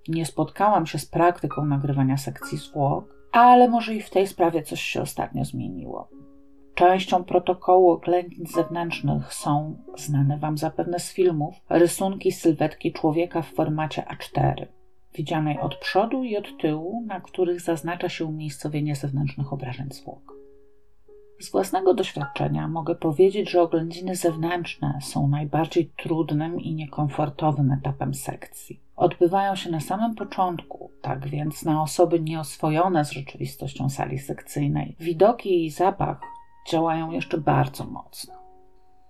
A: Nie spotkałam się z praktyką nagrywania sekcji zwłok, ale może i w tej sprawie coś się ostatnio zmieniło. Częścią protokołu oględzin zewnętrznych są, znane Wam zapewne z filmów, rysunki sylwetki człowieka w formacie A4, widzianej od przodu i od tyłu, na których zaznacza się umiejscowienie zewnętrznych obrażeń zwłok. Z własnego doświadczenia mogę powiedzieć, że oględziny zewnętrzne są najbardziej trudnym i niekomfortowym etapem sekcji. Odbywają się na samym początku, tak więc na osoby nieoswojone z rzeczywistością sali sekcyjnej, widoki i zapach działają jeszcze bardzo mocno.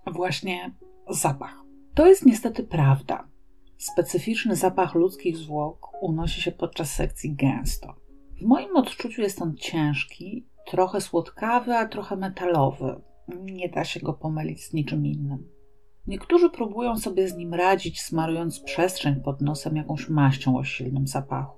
A: Właśnie zapach. To jest niestety prawda. Specyficzny zapach ludzkich zwłok unosi się podczas sekcji gęsto. W moim odczuciu jest on ciężki, trochę słodkawy, a trochę metalowy. Nie da się go pomylić z niczym innym. Niektórzy próbują sobie z nim radzić, smarując przestrzeń pod nosem jakąś maścią o silnym zapachu.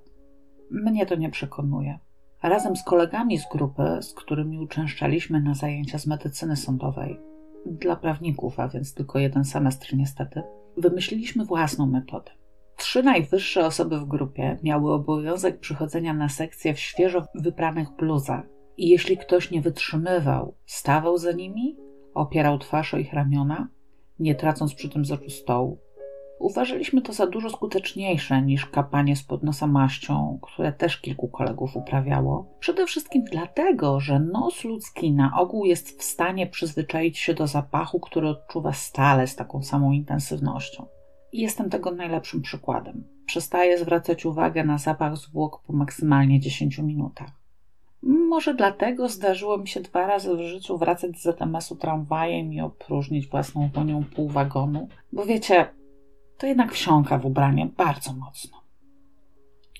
A: Mnie to nie przekonuje. Razem z kolegami z grupy, z którymi uczęszczaliśmy na zajęcia z medycyny sądowej, dla prawników, a więc tylko jeden semestr niestety, wymyśliliśmy własną metodę. Trzy najwyższe osoby w grupie miały obowiązek przychodzenia na sekcję w świeżo wypranych bluzach i jeśli ktoś nie wytrzymywał, stawał za nimi, opierał twarz o ich ramiona, nie tracąc przy tym z oczu stołu. Uważaliśmy to za dużo skuteczniejsze niż kapanie spod nosa maścią, które też kilku kolegów uprawiało. Przede wszystkim dlatego, że nos ludzki na ogół jest w stanie przyzwyczaić się do zapachu, który odczuwa stale z taką samą intensywnością. I jestem tego najlepszym przykładem. Przestaję zwracać uwagę na zapach zwłok po maksymalnie 10 minutach. Może dlatego zdarzyło mi się dwa razy w życiu wracać z ZMS-u tramwajem i opróżnić własną wonią pół wagonu, bo wiecie, to jednak wsiąka w ubranie bardzo mocno.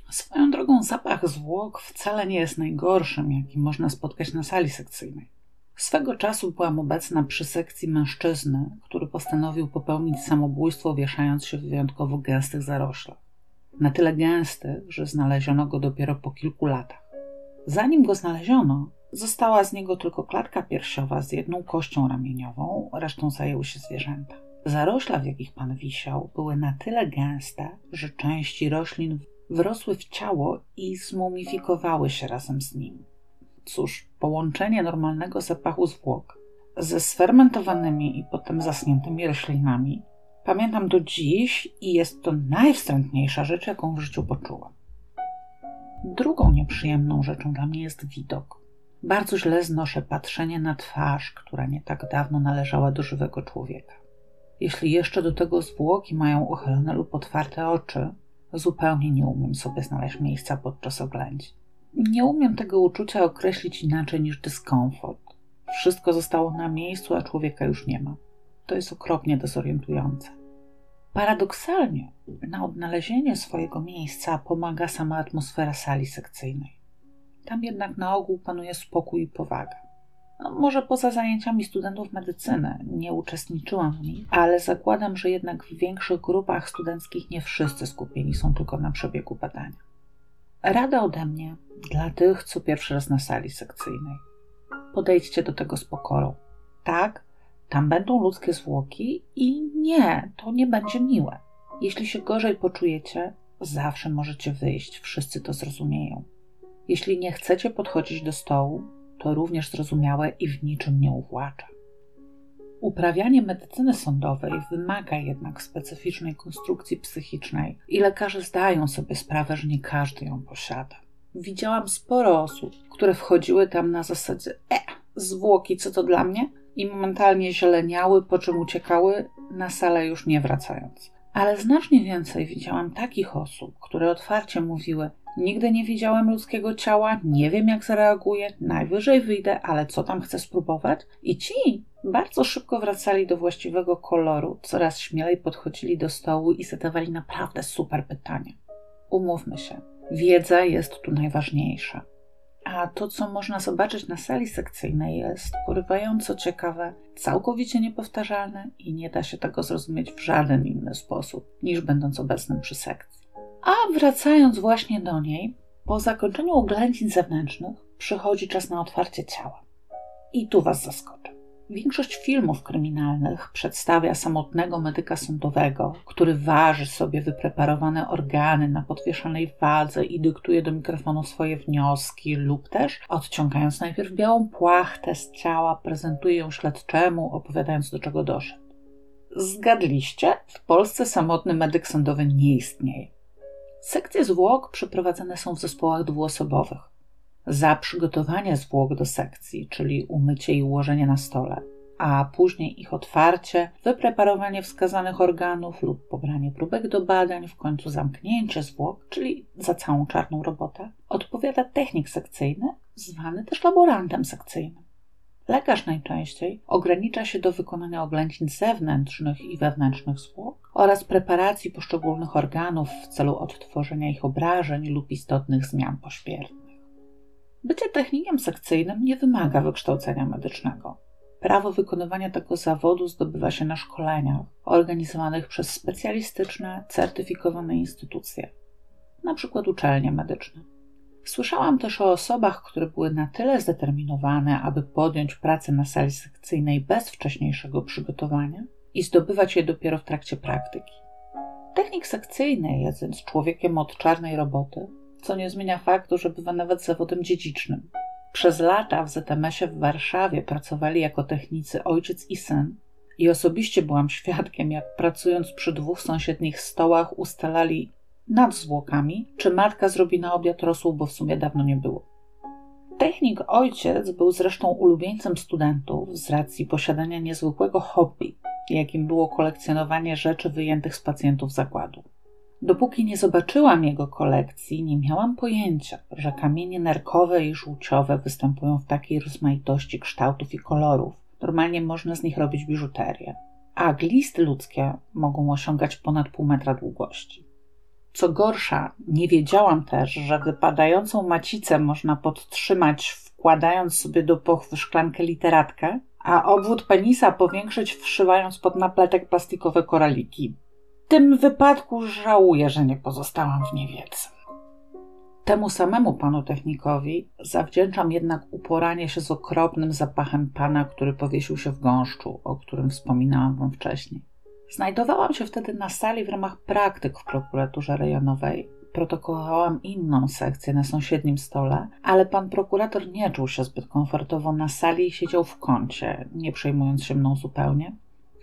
A: Swoją drogą zapach zwłok wcale nie jest najgorszym, jaki można spotkać na sali sekcyjnej. Swego czasu byłam obecna przy sekcji mężczyzny, który postanowił popełnić samobójstwo wieszając się w wyjątkowo gęstych zaroślach. Na tyle gęstych, że znaleziono go dopiero po kilku latach. Zanim go znaleziono, została z niego tylko klatka piersiowa z jedną kością ramieniową, resztą zajęły się zwierzęta. Zarośla, w jakich pan wisiał, były na tyle gęste, że części roślin wrosły w ciało i zmumifikowały się razem z nim. Cóż, połączenie normalnego zapachu zwłok ze sfermentowanymi i potem zasniętymi roślinami pamiętam do dziś i jest to najwstrętniejsza rzecz, jaką w życiu poczułam. Drugą nieprzyjemną rzeczą dla mnie jest widok. Bardzo źle znoszę patrzenie na twarz, która nie tak dawno należała do żywego człowieka. Jeśli jeszcze do tego zwłoki mają uchylone lub otwarte oczy, zupełnie nie umiem sobie znaleźć miejsca podczas oględzin. Nie umiem tego uczucia określić inaczej niż dyskomfort. Wszystko zostało na miejscu, a człowieka już nie ma. To jest okropnie dezorientujące. Paradoksalnie, na odnalezienie swojego miejsca pomaga sama atmosfera sali sekcyjnej. Tam jednak na ogół panuje spokój i powaga. No, może poza zajęciami studentów medycyny nie uczestniczyłam w nich, ale zakładam, że jednak w większych grupach studenckich nie wszyscy skupieni są tylko na przebiegu badania. Rada ode mnie dla tych, co pierwszy raz na sali sekcyjnej. Podejdźcie do tego z pokorą. Tak, tam będą ludzkie zwłoki i nie, to nie będzie miłe. Jeśli się gorzej poczujecie, zawsze możecie wyjść, wszyscy to zrozumieją. Jeśli nie chcecie podchodzić do stołu, to również zrozumiałe i w niczym nie uwłacza. Uprawianie medycyny sądowej wymaga jednak specyficznej konstrukcji psychicznej i lekarze zdają sobie sprawę, że nie każdy ją posiada. Widziałam sporo osób, które wchodziły tam na zasadzie e, zwłoki, co to dla mnie? I momentalnie zieleniały, po czym uciekały, na salę już nie wracając. Ale znacznie więcej widziałam takich osób, które otwarcie mówiły: Nigdy nie widziałem ludzkiego ciała, nie wiem jak zareaguję, najwyżej wyjdę, ale co tam chcę spróbować? I ci bardzo szybko wracali do właściwego koloru, coraz śmielej podchodzili do stołu i zadawali naprawdę super pytania. Umówmy się, wiedza jest tu najważniejsza. A to, co można zobaczyć na sali sekcyjnej, jest porywająco ciekawe, całkowicie niepowtarzalne i nie da się tego zrozumieć w żaden inny sposób, niż będąc obecnym przy sekcji. A wracając właśnie do niej, po zakończeniu oględzin zewnętrznych przychodzi czas na otwarcie ciała. I tu Was zaskoczę. Większość filmów kryminalnych przedstawia samotnego medyka sądowego, który waży sobie wypreparowane organy na podwieszanej wadze i dyktuje do mikrofonu swoje wnioski, lub też, odciągając najpierw białą płachtę z ciała, prezentuje ją śledczemu, opowiadając do czego doszedł. Zgadliście? W Polsce samotny medyk sądowy nie istnieje. Sekcje zwłok przeprowadzane są w zespołach dwuosobowych za przygotowanie zwłok do sekcji, czyli umycie i ułożenie na stole, a później ich otwarcie, wypreparowanie wskazanych organów lub pobranie próbek do badań, w końcu zamknięcie zwłok, czyli za całą czarną robotę, odpowiada technik sekcyjny, zwany też laborantem sekcyjnym. Lekarz najczęściej ogranicza się do wykonania oględzin zewnętrznych i wewnętrznych zwłok oraz preparacji poszczególnych organów w celu odtworzenia ich obrażeń lub istotnych zmian pośpiewnych. Bycie technikiem sekcyjnym nie wymaga wykształcenia medycznego. Prawo wykonywania tego zawodu zdobywa się na szkoleniach organizowanych przez specjalistyczne, certyfikowane instytucje, np. uczelnie medyczne. Słyszałam też o osobach, które były na tyle zdeterminowane, aby podjąć pracę na sali sekcyjnej bez wcześniejszego przygotowania i zdobywać je dopiero w trakcie praktyki. Technik sekcyjny, jest więc człowiekiem od czarnej roboty, co nie zmienia faktu, że bywa nawet zawodem dziedzicznym. Przez lata w ZMS-ie w Warszawie pracowali jako technicy ojciec i syn i osobiście byłam świadkiem, jak pracując przy dwóch sąsiednich stołach ustalali nad zwłokami, czy matka zrobi na obiad rosół, bo w sumie dawno nie było. Technik ojciec był zresztą ulubieńcem studentów z racji posiadania niezwykłego hobby, jakim było kolekcjonowanie rzeczy wyjętych z pacjentów zakładu. Dopóki nie zobaczyłam jego kolekcji, nie miałam pojęcia, że kamienie nerkowe i żółciowe występują w takiej rozmaitości kształtów i kolorów. Normalnie można z nich robić biżuterię. A glisty ludzkie mogą osiągać ponad pół metra długości. Co gorsza, nie wiedziałam też, że wypadającą macicę można podtrzymać, wkładając sobie do pochwy szklankę literatkę, a obwód penisa powiększyć, wszywając pod napletek plastikowe koraliki tym wypadku żałuję, że nie pozostałam w niewiedzy. Temu samemu panu technikowi zawdzięczam jednak uporanie się z okropnym zapachem pana, który powiesił się w gąszczu, o którym wspominałam wam wcześniej. Znajdowałam się wtedy na sali w ramach praktyk w prokuraturze rejonowej. Protokołowałam inną sekcję na sąsiednim stole, ale pan prokurator nie czuł się zbyt komfortowo na sali i siedział w kącie, nie przejmując się mną zupełnie,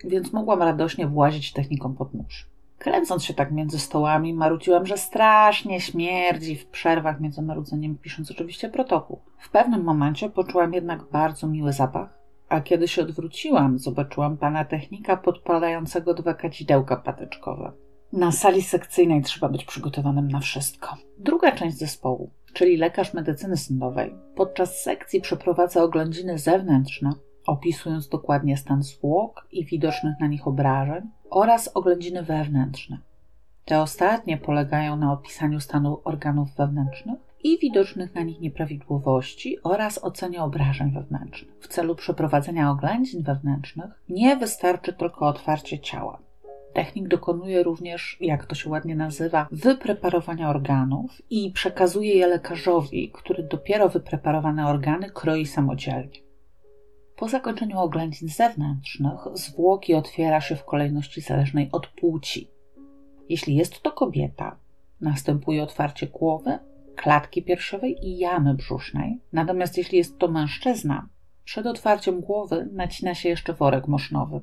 A: więc mogłam radośnie włazić technikom pod nóż. Kręcąc się tak między stołami, marudziłam, że strasznie śmierdzi w przerwach między marudzeniem, pisząc oczywiście protokół. W pewnym momencie poczułam jednak bardzo miły zapach, a kiedy się odwróciłam, zobaczyłam pana technika podpalającego dwa kadzidełka patyczkowe. Na sali sekcyjnej trzeba być przygotowanym na wszystko. Druga część zespołu, czyli lekarz medycyny sądowej, podczas sekcji przeprowadza oględziny zewnętrzne, opisując dokładnie stan zwłok i widocznych na nich obrażeń oraz oględziny wewnętrzne. Te ostatnie polegają na opisaniu stanu organów wewnętrznych i widocznych na nich nieprawidłowości oraz ocenie obrażeń wewnętrznych. W celu przeprowadzenia oględzin wewnętrznych nie wystarczy tylko otwarcie ciała. Technik dokonuje również, jak to się ładnie nazywa, wypreparowania organów i przekazuje je lekarzowi, który dopiero wypreparowane organy kroi samodzielnie. Po zakończeniu oględzin zewnętrznych zwłoki otwiera się w kolejności zależnej od płci. Jeśli jest to kobieta, następuje otwarcie głowy, klatki piersiowej i jamy brzusznej. Natomiast jeśli jest to mężczyzna, przed otwarciem głowy nacina się jeszcze worek mosznowy.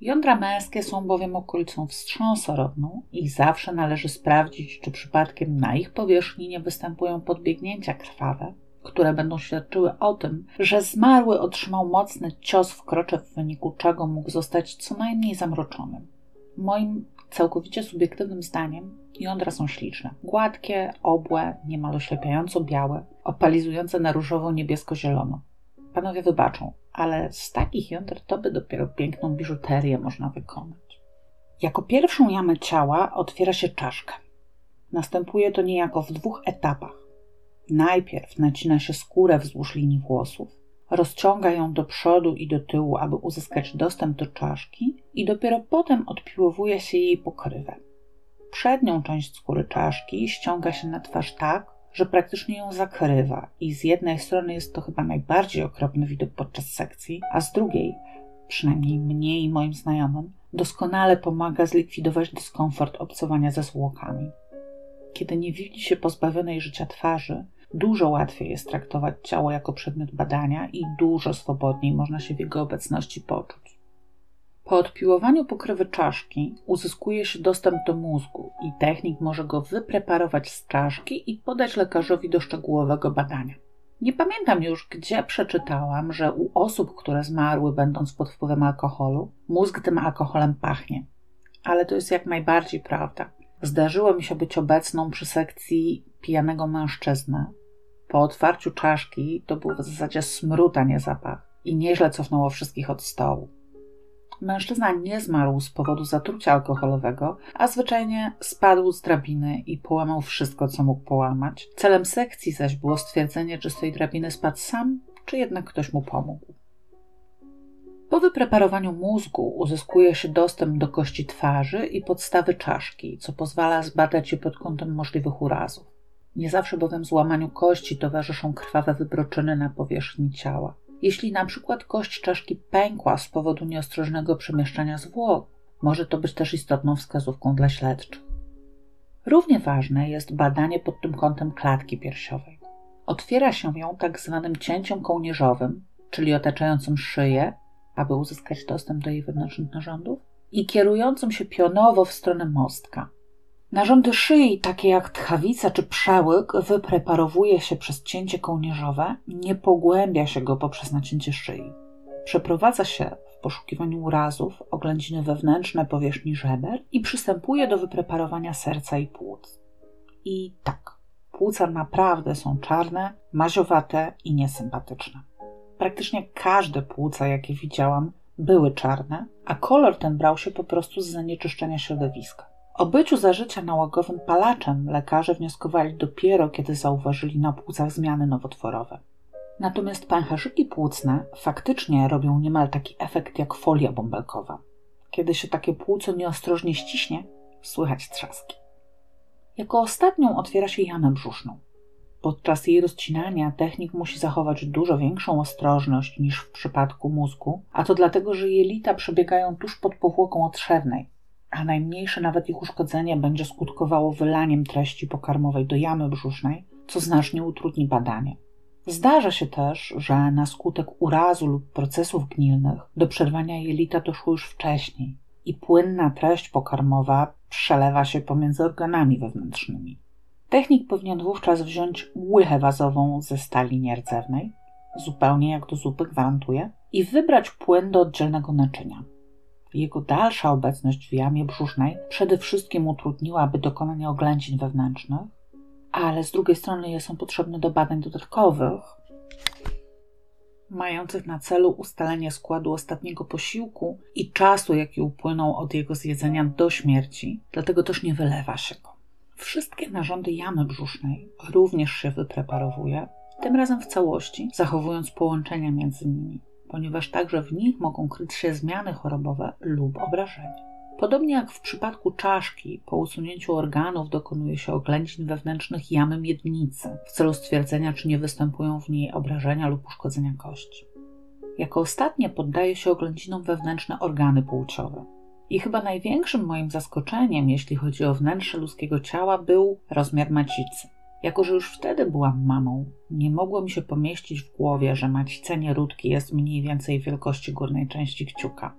A: Jądra męskie są bowiem okolicą wstrząsorodną i zawsze należy sprawdzić, czy przypadkiem na ich powierzchni nie występują podbiegnięcia krwawe, które będą świadczyły o tym, że zmarły otrzymał mocny cios w krocze, w wyniku czego mógł zostać co najmniej zamroczonym. Moim całkowicie subiektywnym zdaniem, jądra są śliczne. Gładkie, obłe, niemal oślepiająco białe, opalizujące na różowo-niebiesko-zielono. Panowie wybaczą, ale z takich jąder to by dopiero piękną biżuterię można wykonać. Jako pierwszą jamę ciała otwiera się czaszkę. Następuje to niejako w dwóch etapach. Najpierw nacina się skórę wzdłuż linii włosów, rozciąga ją do przodu i do tyłu, aby uzyskać dostęp do czaszki, i dopiero potem odpiłowuje się jej pokrywę. Przednią część skóry czaszki ściąga się na twarz tak, że praktycznie ją zakrywa, i z jednej strony jest to chyba najbardziej okropny widok podczas sekcji, a z drugiej, przynajmniej mnie i moim znajomym, doskonale pomaga zlikwidować dyskomfort obcowania ze zwłokami. Kiedy nie widzi się pozbawionej życia twarzy, Dużo łatwiej jest traktować ciało jako przedmiot badania i dużo swobodniej można się w jego obecności poczuć. Po odpiłowaniu pokrywy czaszki uzyskuje się dostęp do mózgu i technik może go wypreparować z czaszki i podać lekarzowi do szczegółowego badania. Nie pamiętam już, gdzie przeczytałam, że u osób, które zmarły będąc pod wpływem alkoholu, mózg tym alkoholem pachnie. Ale to jest jak najbardziej prawda. Zdarzyło mi się być obecną przy sekcji pijanego mężczyzny. Po otwarciu czaszki to był w zasadzie smród, a nie zapach. I nieźle cofnęło wszystkich od stołu. Mężczyzna nie zmarł z powodu zatrucia alkoholowego, a zwyczajnie spadł z drabiny i połamał wszystko, co mógł połamać. Celem sekcji zaś było stwierdzenie, czy z tej drabiny spadł sam, czy jednak ktoś mu pomógł. Po wypreparowaniu mózgu uzyskuje się dostęp do kości twarzy i podstawy czaszki, co pozwala zbadać je pod kątem możliwych urazów. Nie zawsze bowiem złamaniu kości towarzyszą krwawe wybroczyny na powierzchni ciała. Jeśli na przykład kość czaszki pękła z powodu nieostrożnego przemieszczania zwłok, może to być też istotną wskazówką dla śledczych. Równie ważne jest badanie pod tym kątem klatki piersiowej. Otwiera się ją tak zwanym cięciem kołnierzowym, czyli otaczającym szyję aby uzyskać dostęp do jej wewnętrznych narządów, i kierującym się pionowo w stronę mostka. Narządy szyi, takie jak tchawica czy przełyk, wypreparowuje się przez cięcie kołnierzowe, nie pogłębia się go poprzez nacięcie szyi. Przeprowadza się w poszukiwaniu urazów oględziny wewnętrzne powierzchni żeber i przystępuje do wypreparowania serca i płuc. I tak, płuca naprawdę są czarne, maziowate i niesympatyczne. Praktycznie każde płuca, jakie widziałam, były czarne, a kolor ten brał się po prostu z zanieczyszczenia środowiska. O byciu za życia nałogowym palaczem lekarze wnioskowali dopiero, kiedy zauważyli na płucach zmiany nowotworowe. Natomiast pęcherzyki płucne faktycznie robią niemal taki efekt jak folia bąbelkowa. Kiedy się takie płuco nieostrożnie ściśnie, słychać trzaski. Jako ostatnią otwiera się jamę brzuszną. Podczas jej rozcinania technik musi zachować dużo większą ostrożność niż w przypadku mózgu, a to dlatego, że jelita przebiegają tuż pod powłoką otrzewnej, a najmniejsze nawet ich uszkodzenie będzie skutkowało wylaniem treści pokarmowej do jamy brzusznej, co znacznie utrudni badanie. Zdarza się też, że na skutek urazu lub procesów gnilnych do przerwania jelita doszło już wcześniej i płynna treść pokarmowa przelewa się pomiędzy organami wewnętrznymi. Technik powinien wówczas wziąć łychę wazową ze stali nierdzewnej, zupełnie jak do zupy gwarantuje, i wybrać płyn do oddzielnego naczynia. Jego dalsza obecność w jamie brzusznej przede wszystkim utrudniłaby dokonanie oględzin wewnętrznych, ale z drugiej strony je są potrzebne do badań dodatkowych, mających na celu ustalenie składu ostatniego posiłku i czasu, jaki upłynął od jego zjedzenia do śmierci, dlatego też nie wylewa się go. Wszystkie narządy jamy brzusznej również się wypreparowuje, tym razem w całości, zachowując połączenia między nimi, ponieważ także w nich mogą kryć się zmiany chorobowe lub obrażenia. Podobnie jak w przypadku czaszki, po usunięciu organów dokonuje się oględzin wewnętrznych jamy miednicy w celu stwierdzenia, czy nie występują w niej obrażenia lub uszkodzenia kości. Jako ostatnie poddaje się oględzinom wewnętrzne organy płciowe. I chyba największym moim zaskoczeniem, jeśli chodzi o wnętrze ludzkiego ciała, był rozmiar macicy. Jako, że już wtedy byłam mamą, nie mogło mi się pomieścić w głowie, że macice nieródki jest mniej więcej wielkości górnej części kciuka.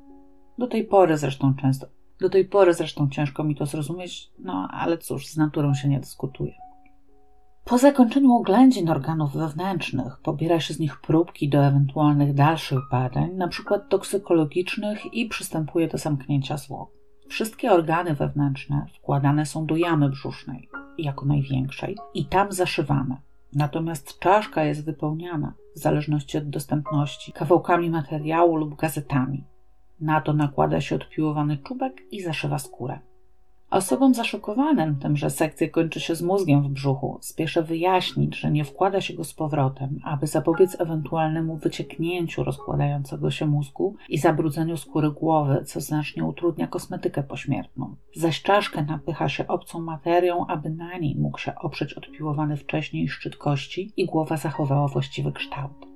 A: Do tej pory zresztą często, do tej pory zresztą ciężko mi to zrozumieć, no ale cóż, z naturą się nie dyskutuje. Po zakończeniu oględzin organów wewnętrznych pobiera się z nich próbki do ewentualnych dalszych badań, np. toksykologicznych i przystępuje do zamknięcia zwłok. Wszystkie organy wewnętrzne wkładane są do jamy brzusznej, jako największej, i tam zaszywane. Natomiast czaszka jest wypełniana, w zależności od dostępności, kawałkami materiału lub gazetami. Na to nakłada się odpiłowany czubek i zaszywa skórę. Osobom zaszokowanym tym, że sekcja kończy się z mózgiem w brzuchu, spieszę wyjaśnić, że nie wkłada się go z powrotem, aby zapobiec ewentualnemu wycieknięciu rozkładającego się mózgu i zabrudzeniu skóry głowy, co znacznie utrudnia kosmetykę pośmiertną. Zaś czaszkę napycha się obcą materią, aby na niej mógł się oprzeć odpiłowany wcześniej szczyt kości i głowa zachowała właściwy kształt.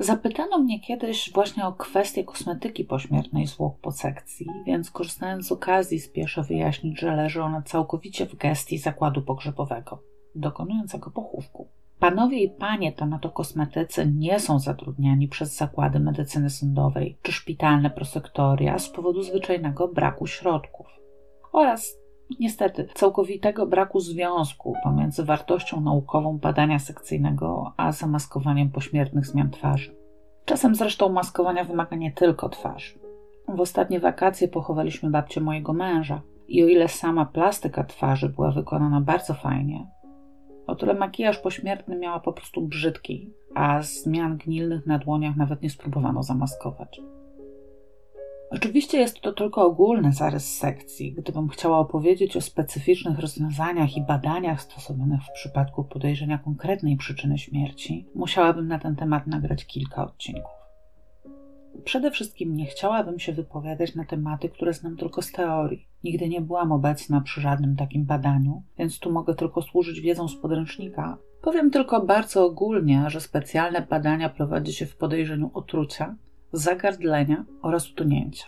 A: Zapytano mnie kiedyś właśnie o kwestię kosmetyki pośmiertnej zwłok po sekcji, więc korzystając z okazji spieszę wyjaśnić, że leży ona całkowicie w gestii zakładu pogrzebowego, dokonującego pochówku. Panowie i panie tanatokosmetycy nie są zatrudniani przez zakłady medycyny sądowej czy szpitalne prosektoria z powodu zwyczajnego braku środków oraz niestety całkowitego braku związku pomiędzy wartością naukową badania sekcyjnego a zamaskowaniem pośmiertnych zmian twarzy. Czasem zresztą maskowania wymaga nie tylko twarzy. W ostatnie wakacje pochowaliśmy babcię mojego męża i o ile sama plastyka twarzy była wykonana bardzo fajnie, o tyle makijaż pośmiertny miała po prostu brzydki, a zmian gnilnych na dłoniach nawet nie spróbowano zamaskować. Oczywiście jest to tylko ogólny zarys sekcji. Gdybym chciała opowiedzieć o specyficznych rozwiązaniach i badaniach stosowanych w przypadku podejrzenia konkretnej przyczyny śmierci, musiałabym na ten temat nagrać kilka odcinków. Przede wszystkim nie chciałabym się wypowiadać na tematy, które znam tylko z teorii. Nigdy nie byłam obecna przy żadnym takim badaniu, więc tu mogę tylko służyć wiedzą z podręcznika. Powiem tylko bardzo ogólnie, że specjalne badania prowadzi się w podejrzeniu otrucia, zagardlenia oraz utonięcia,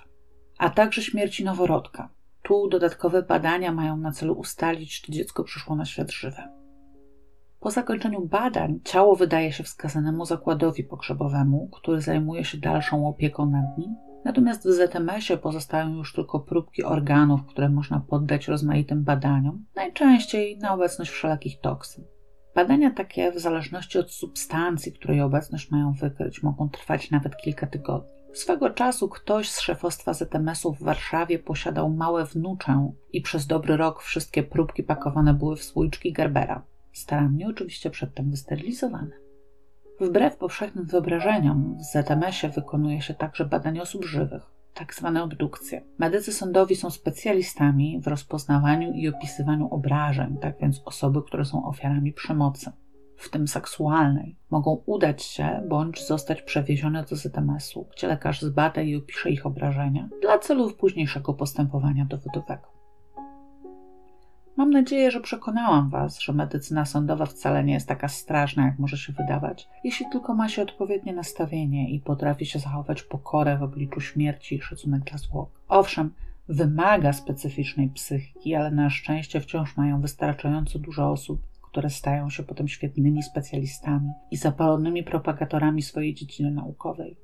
A: a także śmierci noworodka. Tu dodatkowe badania mają na celu ustalić, czy dziecko przyszło na świat żywe. Po zakończeniu badań ciało wydaje się wskazanemu zakładowi pogrzebowemu, który zajmuje się dalszą opieką nad nim, natomiast w ZMS-ie pozostają już tylko próbki organów, które można poddać rozmaitym badaniom, najczęściej na obecność wszelakich toksyn. Badania takie, w zależności od substancji, której obecność mają wykryć, mogą trwać nawet kilka tygodni. Swego czasu ktoś z szefostwa ZMS-u w Warszawie posiadał małe wnuczę i przez dobry rok wszystkie próbki pakowane były w słoiczki Gerbera. Starannie oczywiście przedtem wysterylizowane. Wbrew powszechnym wyobrażeniom, w ZMS-ie wykonuje się także badania osób żywych tak zwane obdukcje. Medycy sądowi są specjalistami w rozpoznawaniu i opisywaniu obrażeń, tak więc osoby, które są ofiarami przemocy, w tym seksualnej, mogą udać się bądź zostać przewiezione do ZMS-u, gdzie lekarz zbada i opisze ich obrażenia dla celów późniejszego postępowania dowodowego. Mam nadzieję, że przekonałam Was, że medycyna sądowa wcale nie jest taka straszna, jak może się wydawać, jeśli tylko ma się odpowiednie nastawienie i potrafi się zachować pokorę w obliczu śmierci i szacunek dla zwłok. Owszem, wymaga specyficznej psychiki, ale na szczęście wciąż mają wystarczająco dużo osób, które stają się potem świetnymi specjalistami i zapalonymi propagatorami swojej dziedziny naukowej.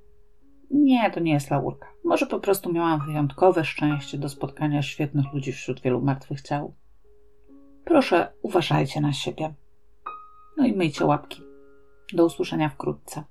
A: Nie, to nie jest laurka. Może po prostu miałam wyjątkowe szczęście do spotkania świetnych ludzi wśród wielu martwych ciał. Proszę, uważajcie na siebie. No i myjcie łapki. Do usłyszenia wkrótce.